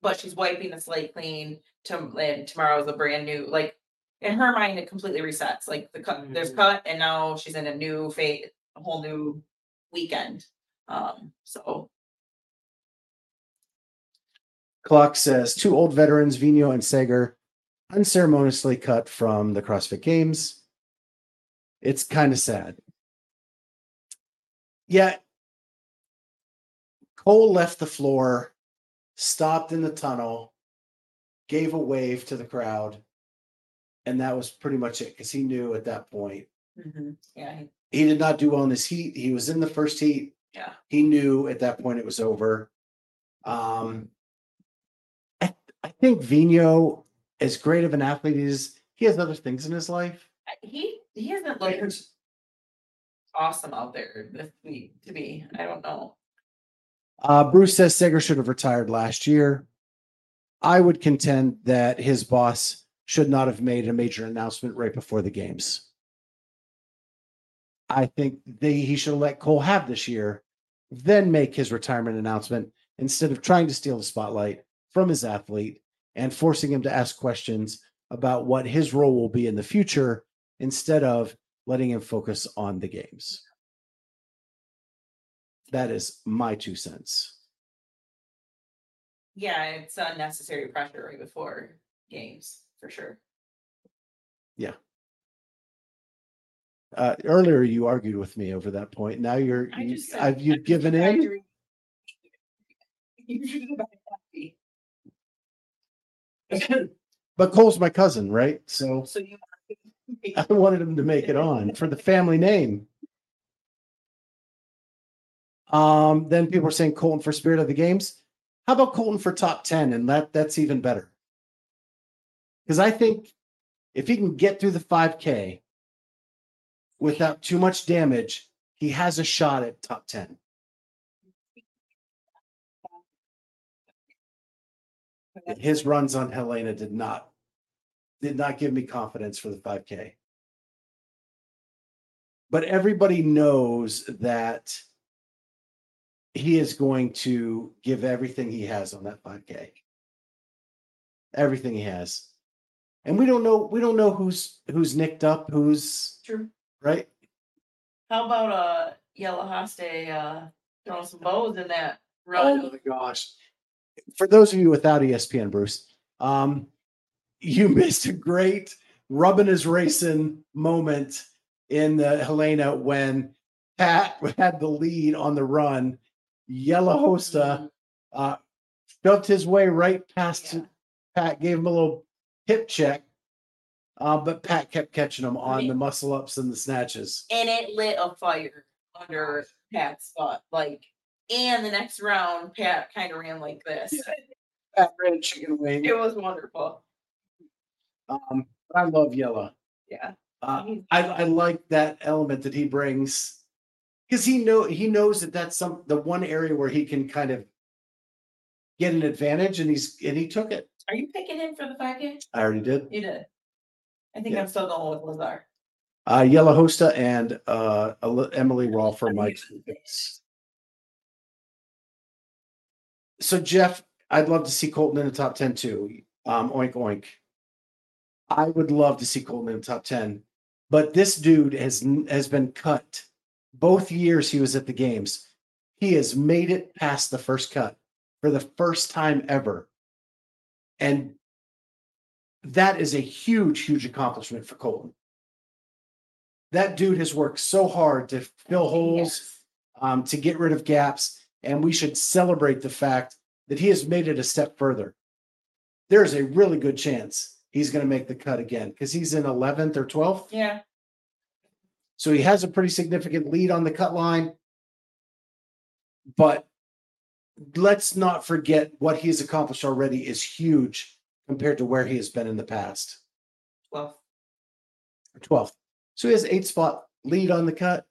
but she's wiping the slate clean to, and a brand new, like, in her mind, it completely resets, like the cut, there's Mhm. cut and now she's in a new phase, a whole new weekend. Um, so Clock says two old veterans, Vino and Sager, unceremoniously cut from the CrossFit Games. It's kind of sad. Yeah. Cole left the floor, stopped in the tunnel, gave a wave to the crowd, and that was pretty much it because he knew at that point yeah, he- he did not do well in his heat. He was in the first heat. yeah, he knew at that point it was over. Um, I, I think Vino, as great of an athlete he is, he has other things in his life. He, he hasn't looked awesome out there this week to me. I don't know. Uh, Bruce says Sager should have retired last year. I would contend that his boss should not have made a major announcement right before the games. I think they he should have let Cole have this year, then make his retirement announcement instead of trying to steal the spotlight from his athlete and forcing him to ask questions about what his role will be in the future instead of letting him focus on the games. That is my two cents. Yeah, it's unnecessary pressure right before games, for sure. Yeah. Uh, earlier, you argued with me over that point. Now you're, I you, just said- have you given in? You should go back and happy. But Cole's my cousin, right? So So you. I wanted him to make it on for the family name. Um, then people are saying Colten for spirit of the games. How about Colten for top 10? And that that's even better. Because I think if he can get through the 5K without too much damage, he has a shot at top 10. His runs on Helena did not did not give me confidence for the 5K. But everybody knows that he is going to give everything he has on that 5K. Everything he has. And we don't know we don't know who's who's nicked up, who's True. right? How about uh Jelle Hoste uh throwing some bows in that run? Oh my gosh. For those of you without ESPN, Bruce, um, you missed a great rubbing his racing moment in the Helena when Pat had the lead on the run. Jelle Hoste uh, shoved his way right past Yeah. Pat, gave him a little hip check. Uh, but Pat kept catching him on the muscle ups and the snatches. And it lit a fire under Pat's butt, like, and the next round, Pat kind of ran like this. Pat ran chicken wing. It was wonderful. Um, I love Jelle. Yeah. Uh, I, I like that element that he brings because he know he knows that that's some the one area where he can kind of get an advantage, and he's and he took it. Are you picking him for the five K? I already did. You did. I think Yeah. I'm still going with Lazar. Uh, Jelle Hoste and uh, Emily Raw for Mike's. So Jeff, I'd love to see Colten in the top ten too. Um, oink oink. I would love to see Colten in the top ten, but this dude has n- has been cut. Both years he was at the games, he has made it past the first cut for the first time ever, and that is a huge, huge accomplishment for Colten. That dude has worked so hard to fill holes Yes. um, to get rid of gaps, and we should celebrate the fact that he has made it a step further. There's a really good chance he's going to make the cut again because he's in 11th or 12th. Yeah, So he has a pretty significant lead on the cut line. But let's not forget what he's accomplished already is huge compared to where he has been in the past. well, 12th. So he has eight spot lead on the cut.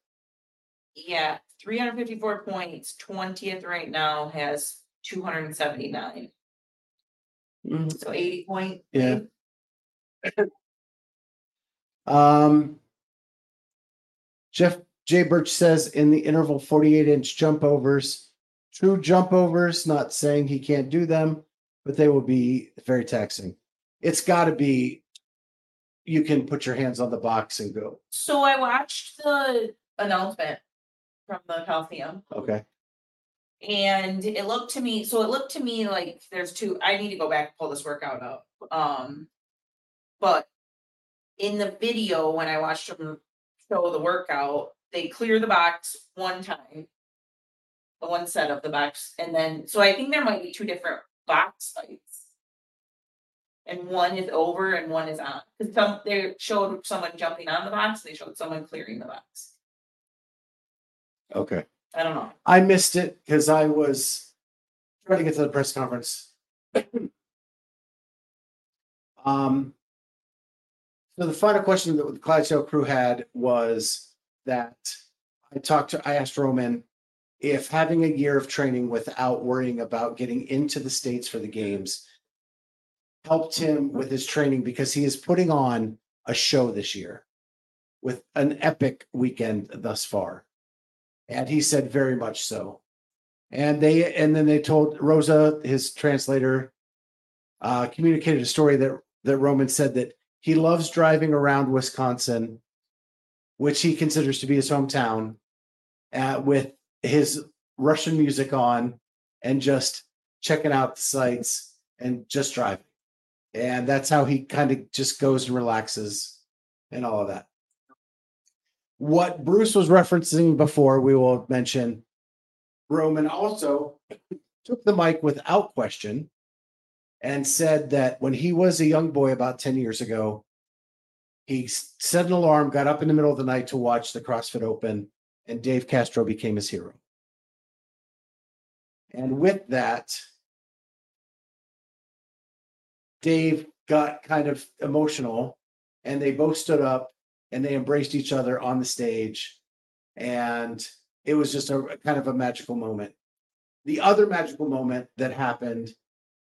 yeah, three hundred fifty-four points, twentieth right now has two hundred and seventy-nine, so eighty point. Yeah. Um, Jeff J. Birch says in the interval 48 inch jump overs, true jump overs, not saying he can't do them, but they will be very taxing. It's got to be, you can put your hands on the box and go. So I watched the announcement from the Coliseum. Okay. And it looked to me, so it looked to me like there's two, I need to go back and pull this workout up. Um. But in the video, when I watched them show the workout, they clear the box one time. The one set of the box, and then, so I think there might be two different box sites. And one is over and one is on, cause some, they showed someone jumping on the box, they showed someone clearing the box. Okay. I don't know. I missed it because I was trying to get to the press conference. um, so the final question that the Clydesdale crew had was that I talked to, I asked Roman if having a year of training without worrying about getting into the States for the games helped him with his training because he is putting on a show this year with an epic weekend thus far. And he said very much so. And they and then they told Rosa, his translator, uh, communicated a story that that Roman said that he loves driving around Wisconsin, which he considers to be his hometown, uh, with his Russian music on and just checking out the sights and just driving. And that's how he kind of just goes and relaxes and all of that what Bruce was referencing before, we will mention Roman also took the mic without question and said that when he was a young boy about 10 years ago, he set an alarm, got up in the middle of the night to watch the CrossFit Open, and Dave Castro became his hero. And with that, Dave got kind of emotional and they both stood up and they embraced each other on the stage and it was just a kind of a magical moment the other magical moment that happened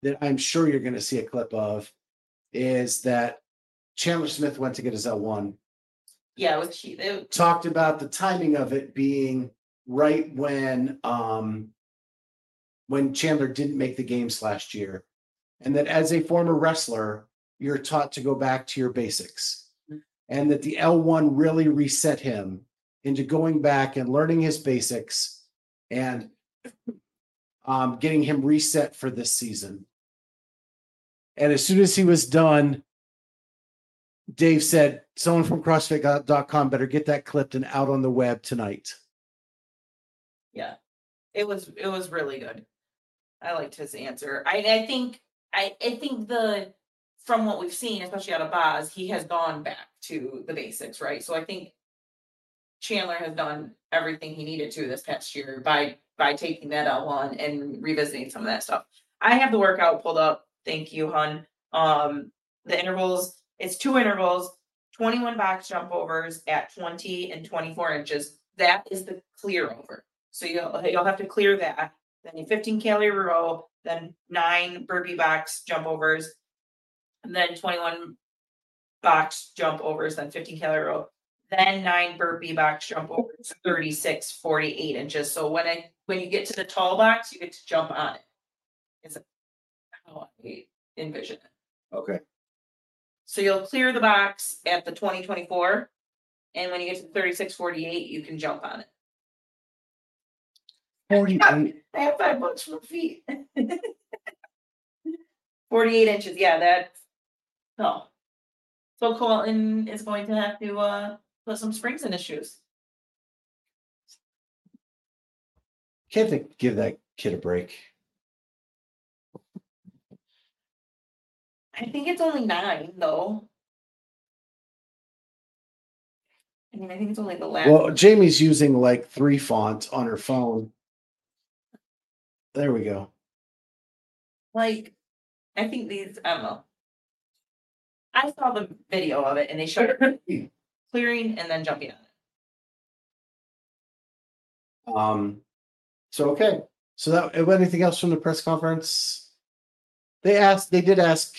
that i'm sure you're going to see a clip of is that chandler smith went to get his l1 Yeah, it was, cheap. it, talked about the timing of it being right when um when Chandler didn't make the games last year and that as a former wrestler you're taught to go back to your basics and that the L1 really reset him into going back and learning his basics and um, getting him reset for this season. And as soon as he was done, Dave said, Someone from CrossFit.com better get that clipped and out on the web tonight. yeah, it was, it was really good. I liked his answer. I, I think, I, I think the, from what we've seen, especially out of Boz, he has gone back to the basics, right? So I think Chandler has done everything he needed to this past year by, by taking that out on and revisiting some of that stuff. I have the workout pulled up. Thank you, hun. Um, the intervals, it's two intervals, twenty-one box jump overs at twenty and twenty-four inches. That is the clear over. So you'll, you'll have to clear that. Then you fifteen calorie row, then nine burpee box jump overs. And then twenty-one box jump overs, then fifteen calorie row. Then nine burpee box jump overs, 36, 48 inches. So when I, when you get to the tall box, you get to jump on it. It's a how I envision it. Okay. So you'll clear the box at the twenty twenty-four. And when you get to thirty-six forty-eight, you can jump on it. Forty-eight. I have five bucks for feet. Forty-eight inches, yeah, that's. No. So Colten is going to have to, uh, put some springs in his shoes. Can't they give that kid a break? I think it's only nine, though. I mean, I think it's only the last. Well, Jamie's using like three fonts on her phone. There we go. Like, I think these, I don't know. I saw the video of it and they showed it clearing and then jumping on it. Um, so, okay, so that, anything else from the press conference? They asked, they did ask,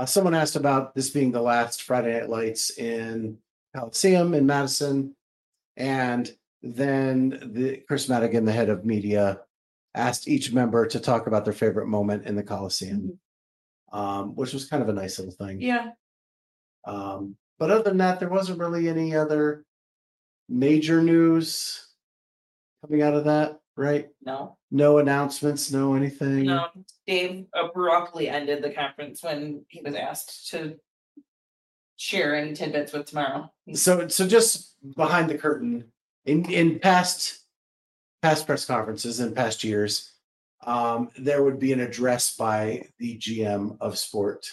uh, someone asked about this being the last Friday Night Lights in Coliseum in Madison. And then the, Chris Madigan, the head of media, asked each member to talk about their favorite moment in the Coliseum. Um, which was kind of a nice little thing. Yeah, Um, but other than that, there wasn't really any other major news coming out of that, right? no, No announcements, no anything. no, Dave abruptly ended the conference when he was asked to. Share any tidbits with tomorrow. He's- So, so just behind the curtain, in, in past, past press conferences in past years, um, there would be an address by the GM of sport.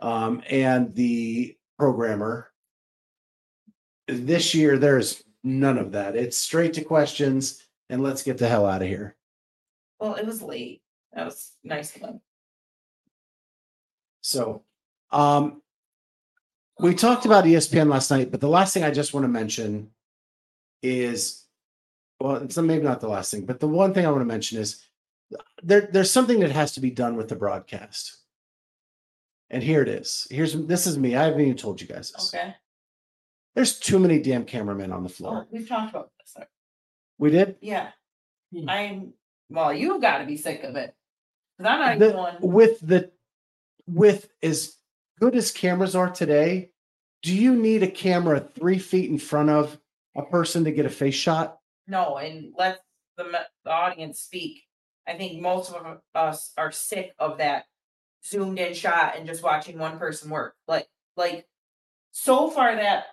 Um, and the programmer. This year, there's none of that. It's straight to questions and let's get the hell out of here. Well, it was late. That was nice of him. So, um, we talked about ESPN last night, but the last thing I just want to mention is, well, it's maybe not the last thing, but the one thing I want to mention is there, there's something that has to be done with the broadcast. And here it is. Here's, this is me. I haven't even told you guys this. Okay. There's too many damn cameramen on the Oh, floor. we've talked about. We did? Yeah. Hmm. I'm, well, you've got to be sick of it. 'Cause I'm not The- even one. with the with as good as cameras are today, do you need a camera three feet in front of a person to get a face shot? No, and let the, the audience speak. I think most of us are sick of that zoomed in shot and just watching one person work. Like, like so far that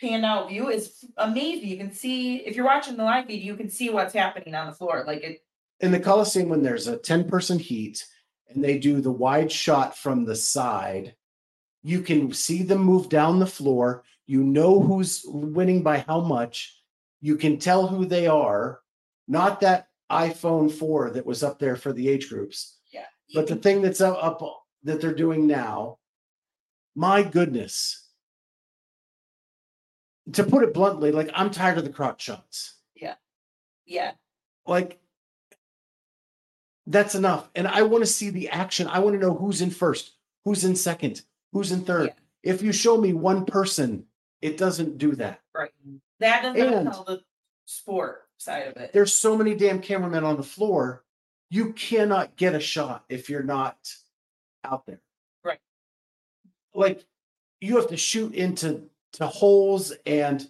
panned out view is amazing. You can see if you're watching the live feed, you can see what's happening on the floor. Like it, In the Coliseum, when there's a 10 person heat and they do the wide shot from the side, you can see them move down the floor. You know who's winning by how much. You can tell who they are. Not that iPhone 4 that was up there for the age groups. yeah. But the thing that's up, up that they're doing now, my goodness. To put it bluntly, like I'm tired of the crotch shots. yeah, Yeah. Like that's enough. And I want to see the action. I want to know who's in first, who's in second, who's in third. Yeah. If you show me one person, it doesn't do that. right. That doesn't And- tell the sport side of it. There's so many damn cameramen on the floor. You cannot get a shot if you're not out there. Right. Like you have to shoot into to holes and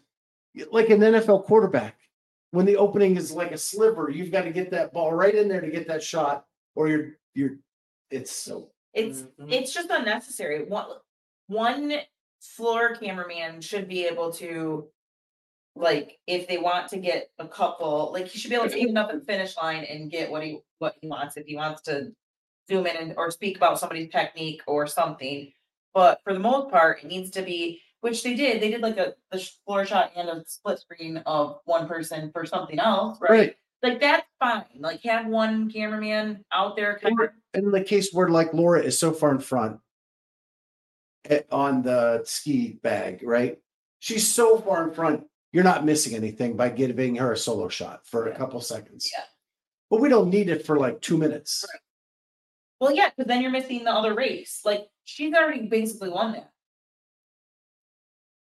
like an NFL quarterback, when the opening is like a sliver, you've got to get that ball right in there to get that shot, or you're you're it's so It's Mhm. it's just unnecessary. One one floor cameraman should be able to like if they want to get a couple, like he should be able to even up at the finish line and get what he what he wants if he wants to zoom in and or speak about somebody's technique or something. But for the most part, it needs to be which they did. They did like a the floor shot and a split screen of one person for something else, right? right. Like that's fine. Like have one cameraman out there kind of Or in the case where like Laura is so far in front eh, on the ski bag, right? She's so far in front, you're not missing anything by giving her a solo shot for a couple seconds. Yeah. But we don't need it for like two minutes. Well, yeah, because then you're missing the other race. Like she's already basically won that.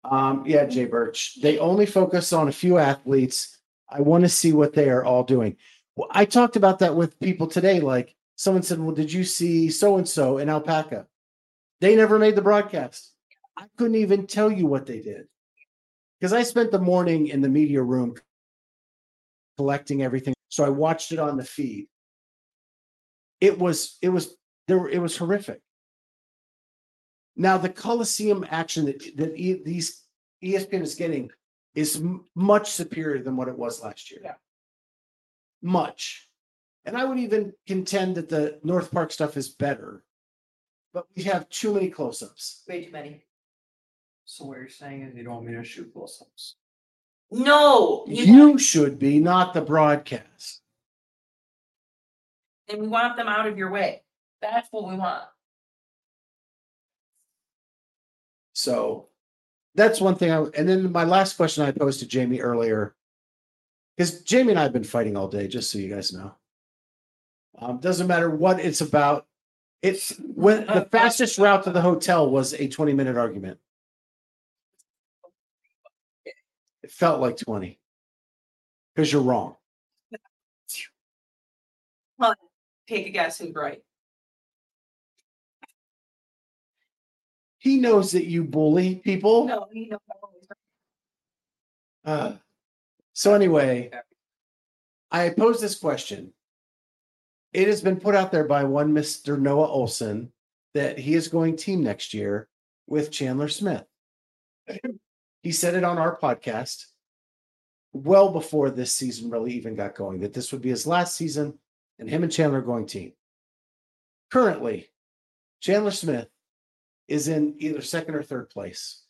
Um, yeah, Jay Birch, they only focus on a few athletes. I want to see what they are all doing. Well, I talked about that with people today. Like, someone said, well, did you see so-and-so in Alpaca? They never made the broadcast. I couldn't even tell you what they did. Because I spent the morning in the media room collecting everything. So I watched it on the feed. It was, it was, there, it was horrific. Now, the Coliseum action that, that E- these ESPN is getting is m- much superior than what it was last year. Yeah. Much. And I would even contend that the North Park stuff is better. But we have too many close-ups. Way too many. So what you're saying is you don't want me to shoot close-ups? No, you, You should be, not the broadcast. and we want them out of your way. That's what we want. So that's one thing I, and then my last question I posed to Jamie earlier. Because Jamie and I have been fighting all day, just so you guys know. Um, doesn't matter what it's about. It's when the fastest route to the hotel was a 20 minute argument. It felt like 20. Because you're wrong. Take a guess who's right. He knows that you bully people. No, you know. Uh, so anyway, I pose this question. It has been put out there by one Mr. Noah Ohlsen that he is going team next year with Chandler Smith. He said it on our podcast well before this season really even got going, that this would be his last season and him and Chandler going team. Currently, Chandler Smith is in either second or third place.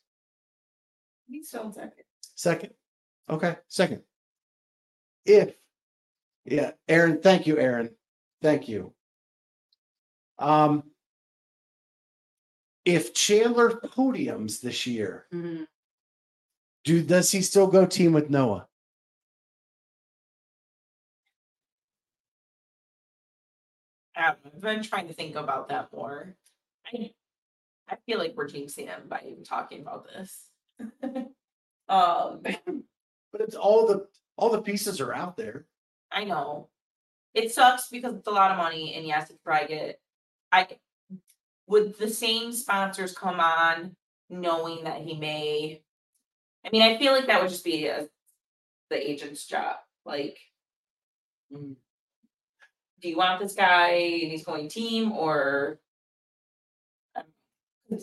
He's still second. Second. Okay, second. If, yeah, Aaron, thank you, Aaron. Thank you. Um, if Chandler podiums this year, do does he still go team with Noah? I've been trying to think about that more. I, I feel like we're jinxing him by even talking about this. Um, But it's all the all the pieces are out there. I know. It sucks because it's a lot of money and yes, it's probably get, I. Would the same sponsors come on knowing that he may? I mean, I feel like that would just be a, the agent's job, like. mm, Do you want this guy and he's going team or?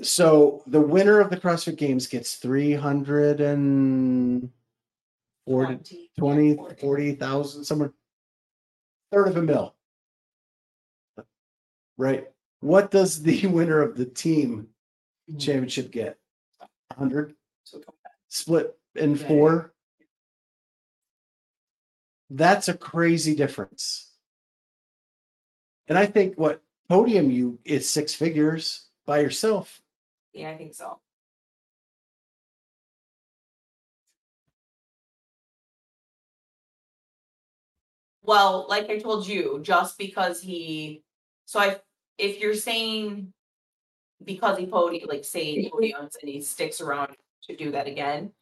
So the winner of the CrossFit Games gets three hundred and forty 20, 20, 40,000, somewhere. Third of a mil. Right? What does the winner of the team hmm. championship get? Hundred So split in four? That's a crazy difference. And I think what podium you is six figures by yourself. Yeah, I think so. Well, like I told you, just because he, so I, if you're saying. Because he podium, like say he podiums and he sticks around to do that again.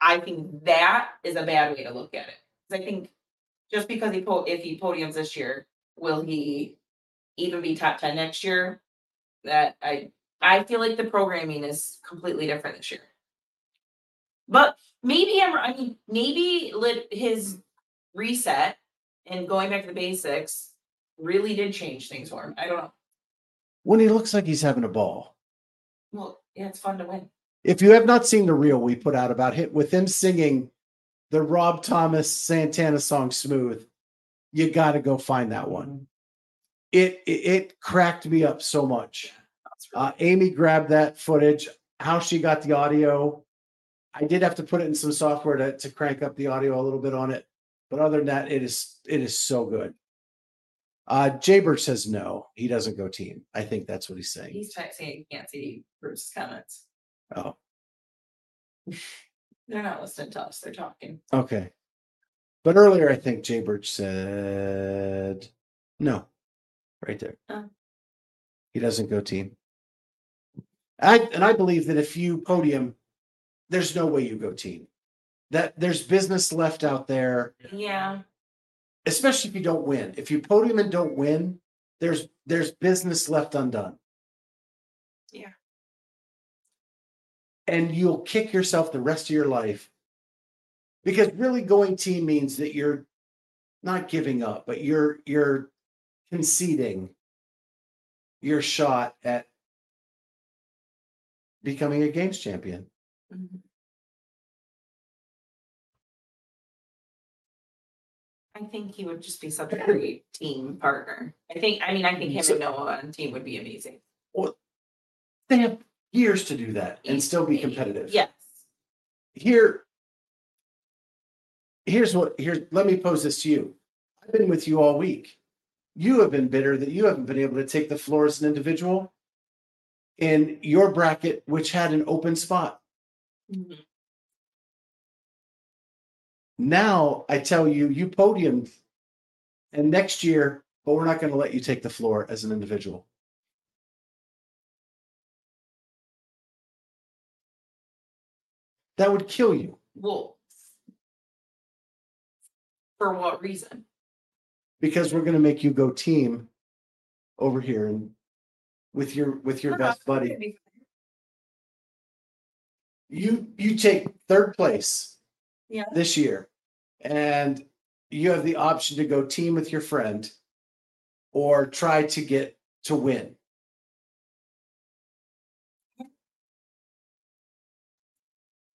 I think that is a bad way to look at it. 'Cause I think just because he po, if he podiums this year, will he even be top ten next year? That I, I feel like the programming is completely different this year. But maybe I'm, I mean, maybe lit his reset and going back to the basics really did change things for him. I don't know. When he looks like he's having a ball. Well, yeah, it's fun to win. If you have not seen the reel we put out about him with him singing the Rob Thomas Santana song "Smooth," you got to go find that one. It, it it cracked me up so much. Uh, Amy grabbed that footage. How she got the audio, I did have to put it in some software to to crank up the audio a little bit on it, but other than that, it is it is so good. Uh, Jaybird says no, he doesn't go team. I think that's what he's saying. He's trying to say he can't see Bruce's comments. Oh, They're not listening to us, they're talking. okay. But earlier, I think Jay Jaybird said no, right there. Oh. He doesn't go team. I and I believe that if you podium, there's no way you go team. That there's business left out there, Yeah, especially if you don't win. If you podium and don't win, there's there's business left undone. Yeah. And you'll kick yourself the rest of your life. Because really going team means that you're not giving up, but you're you're conceding your shot at becoming a games champion. Mhm. I think he would just be such a great team partner. I think, I mean, I think him So- and Noah on team would be amazing. Well they have years to do that and still be competitive. Yes. here here's what here's let me pose this to you i've been with you all week you have been bitter that you haven't been able to take the floor as an individual in your bracket which had an open spot Mhm. now i tell you you podiumed and next year but we're not going to let you take the floor as an individual that would kill you Well. For what reason? because we're going to make you go team over here and with your with your best buddy. you you take third place Yeah. this year and you have the option to go team with your friend or try to get to win.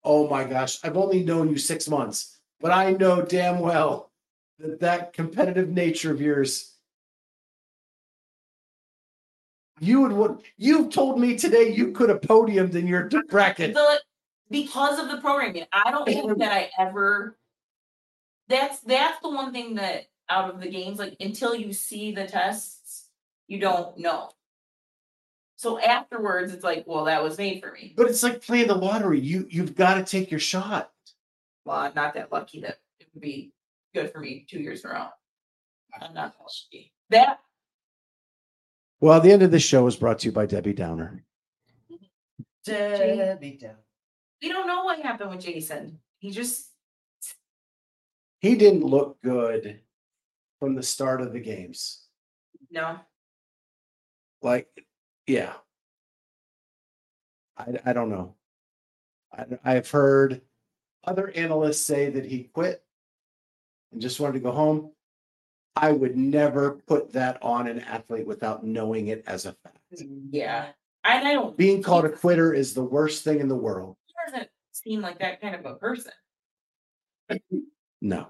Oh my gosh i've only known you six months but i know damn well that that competitive nature of yours you would want you've told me today you could have podiumed in your bracket The, because of the programming, I don't think that I ever. That's, that's the one thing that out of the games, like until you see the tests, you don't know. So afterwards, it's like, well, that was made for me. But it's like playing the lottery. You you've got to take your shot. Well, I'm not that lucky that it would be good for me two years in a row. I'm not that lucky. That, Well, the end of this show is brought to you by Debbie Downer. Debbie down. we don't know what happened with Jayson. He just, He didn't look good from the start of the games. no, Like, yeah. I I don't know. I I've heard other analysts say that he quit and just wanted to go home. I would never put that on an athlete without knowing it as a fact. yeah. And I don't, Being called a quitter is the worst thing in the world. he doesn't seem like that kind of a person. No.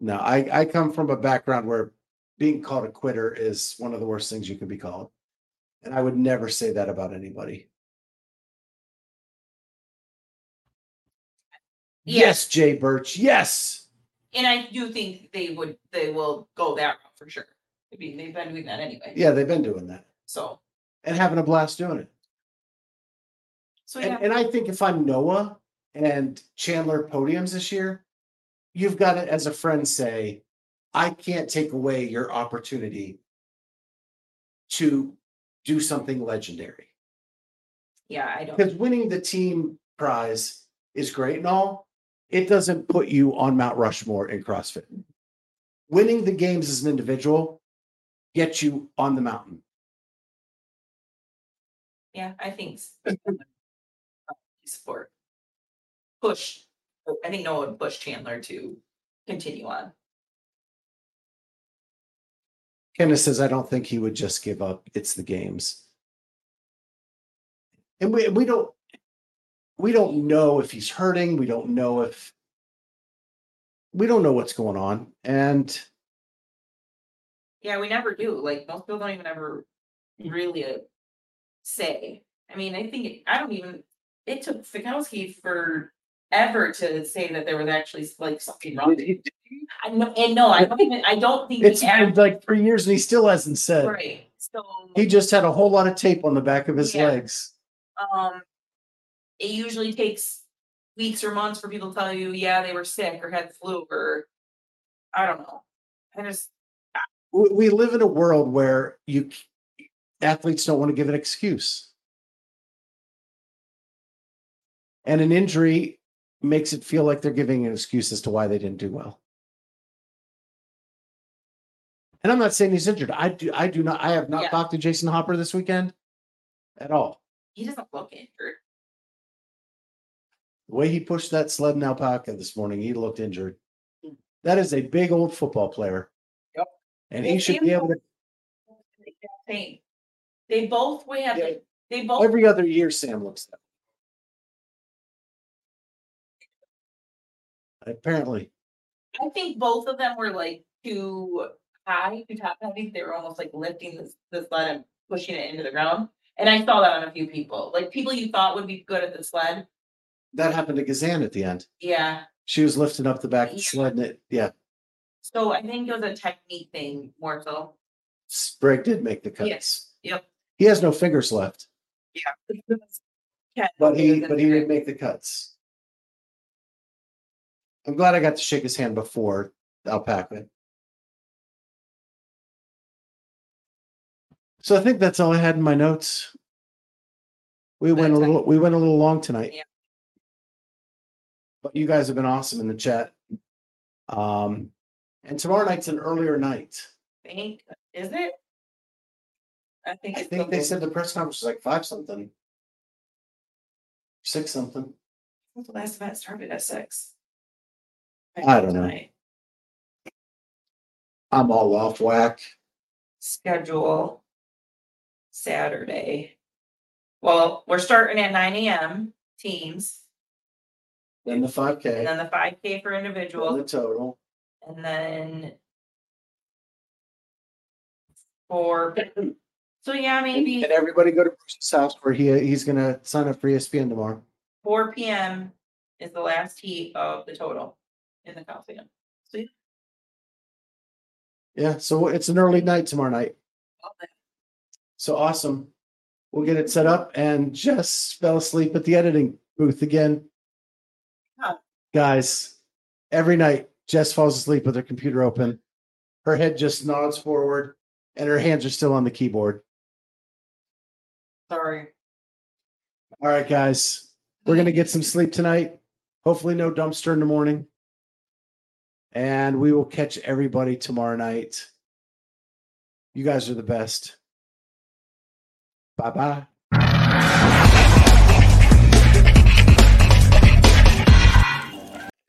No, I, I come from a background where being called a quitter is one of the worst things you can be called. And I would never say that about anybody. Yes, Jay Birch. Yes. And I do think they would, they will go that route for sure. I mean, they've been doing that anyway. Yeah, they've been doing that So, and having a blast doing it. so And, yeah, and I think if I'm Noah and Chandler podiums this year, you've got to, as a friend, say, I can't take away your opportunity to do something legendary. yeah, I don't, Because winning the team prize is great and all. It doesn't put you on Mount Rushmore in CrossFit. Winning the games as an individual gets you on the mountain. yeah, I think. Support. Push, I think Noah would push Chandler to continue on. Kenneth says, I don't think he would just give up. It's the games. And we, we don't, we don't know if he's hurting. We don't know if, we don't know what's going on. And Yeah, we never do. Like most people don't even ever really uh, say. I mean, I think it- I don't even. It took Fikowski forever to say that there was actually like something wrong. I know, and no, I don't even. I don't think it's he been like three years and he still hasn't said. right. So He just had a whole lot of tape on the back of his Yeah. legs. um, it usually takes weeks or months for people to tell you, yeah, they were sick or had the flu or I don't know. I just we, we live in a world where you athletes don't want to give an excuse and an injury makes it feel like they're giving an excuse as to why they didn't do well And I'm not saying he's injured. I do, I do not, I have not Yeah. talked to Jayson Hopper this weekend at all. He doesn't look injured. The way he pushed that sled in alpaca this morning, he looked injured. Mm. That is a big old football player. Yep. And he should be able to, Same. They both weigh up, Yeah. they both, every other year Sam looks that. Apparently, I think both of them were like too high, too top heavy. They were almost like lifting this, this sled and pushing it into the ground. And I saw that on a few people, like people you thought would be good at the sled. That happened to Gazan at the end. Yeah, She was lifting up the back of the sled and it, yeah, so I think it was a technique thing more so. Sprague did make the cuts. Yes, yep. He has no fingers left, Yeah. but he, but he did make the cuts. I'm glad I got to shake his hand before the alpaca. So I think that's all I had in my notes. We went a little, we went a little long tonight. Yeah. But you guys have been awesome in the chat. Um, and tomorrow night's an earlier night. Think, is it? I think. I think they said the press conference was like five something. Six something. The last event started at six. I don't know. I'm all off whack. Schedule. Saturday. Well, we're starting at nine AM, teams, Then the five and K, then the five K for individual the individual, total. and then. For, so yeah, maybe And everybody go to Bruce's house where he, he's gonna sign up for ESPN tomorrow. four P M is the last heat of the total in the Coliseum. Yeah, so it's an early night tomorrow night. So awesome. We'll get it set up and Jess fell asleep at the editing booth again. Guys, every night Jess falls asleep with her computer open. Her head just nods forward and her hands are still on the keyboard. Sorry. All right, guys, we're gonna get some sleep tonight. Hopefully, no dumpster in the morning. And we will catch everybody tomorrow night. You guys are the best. Bye bye.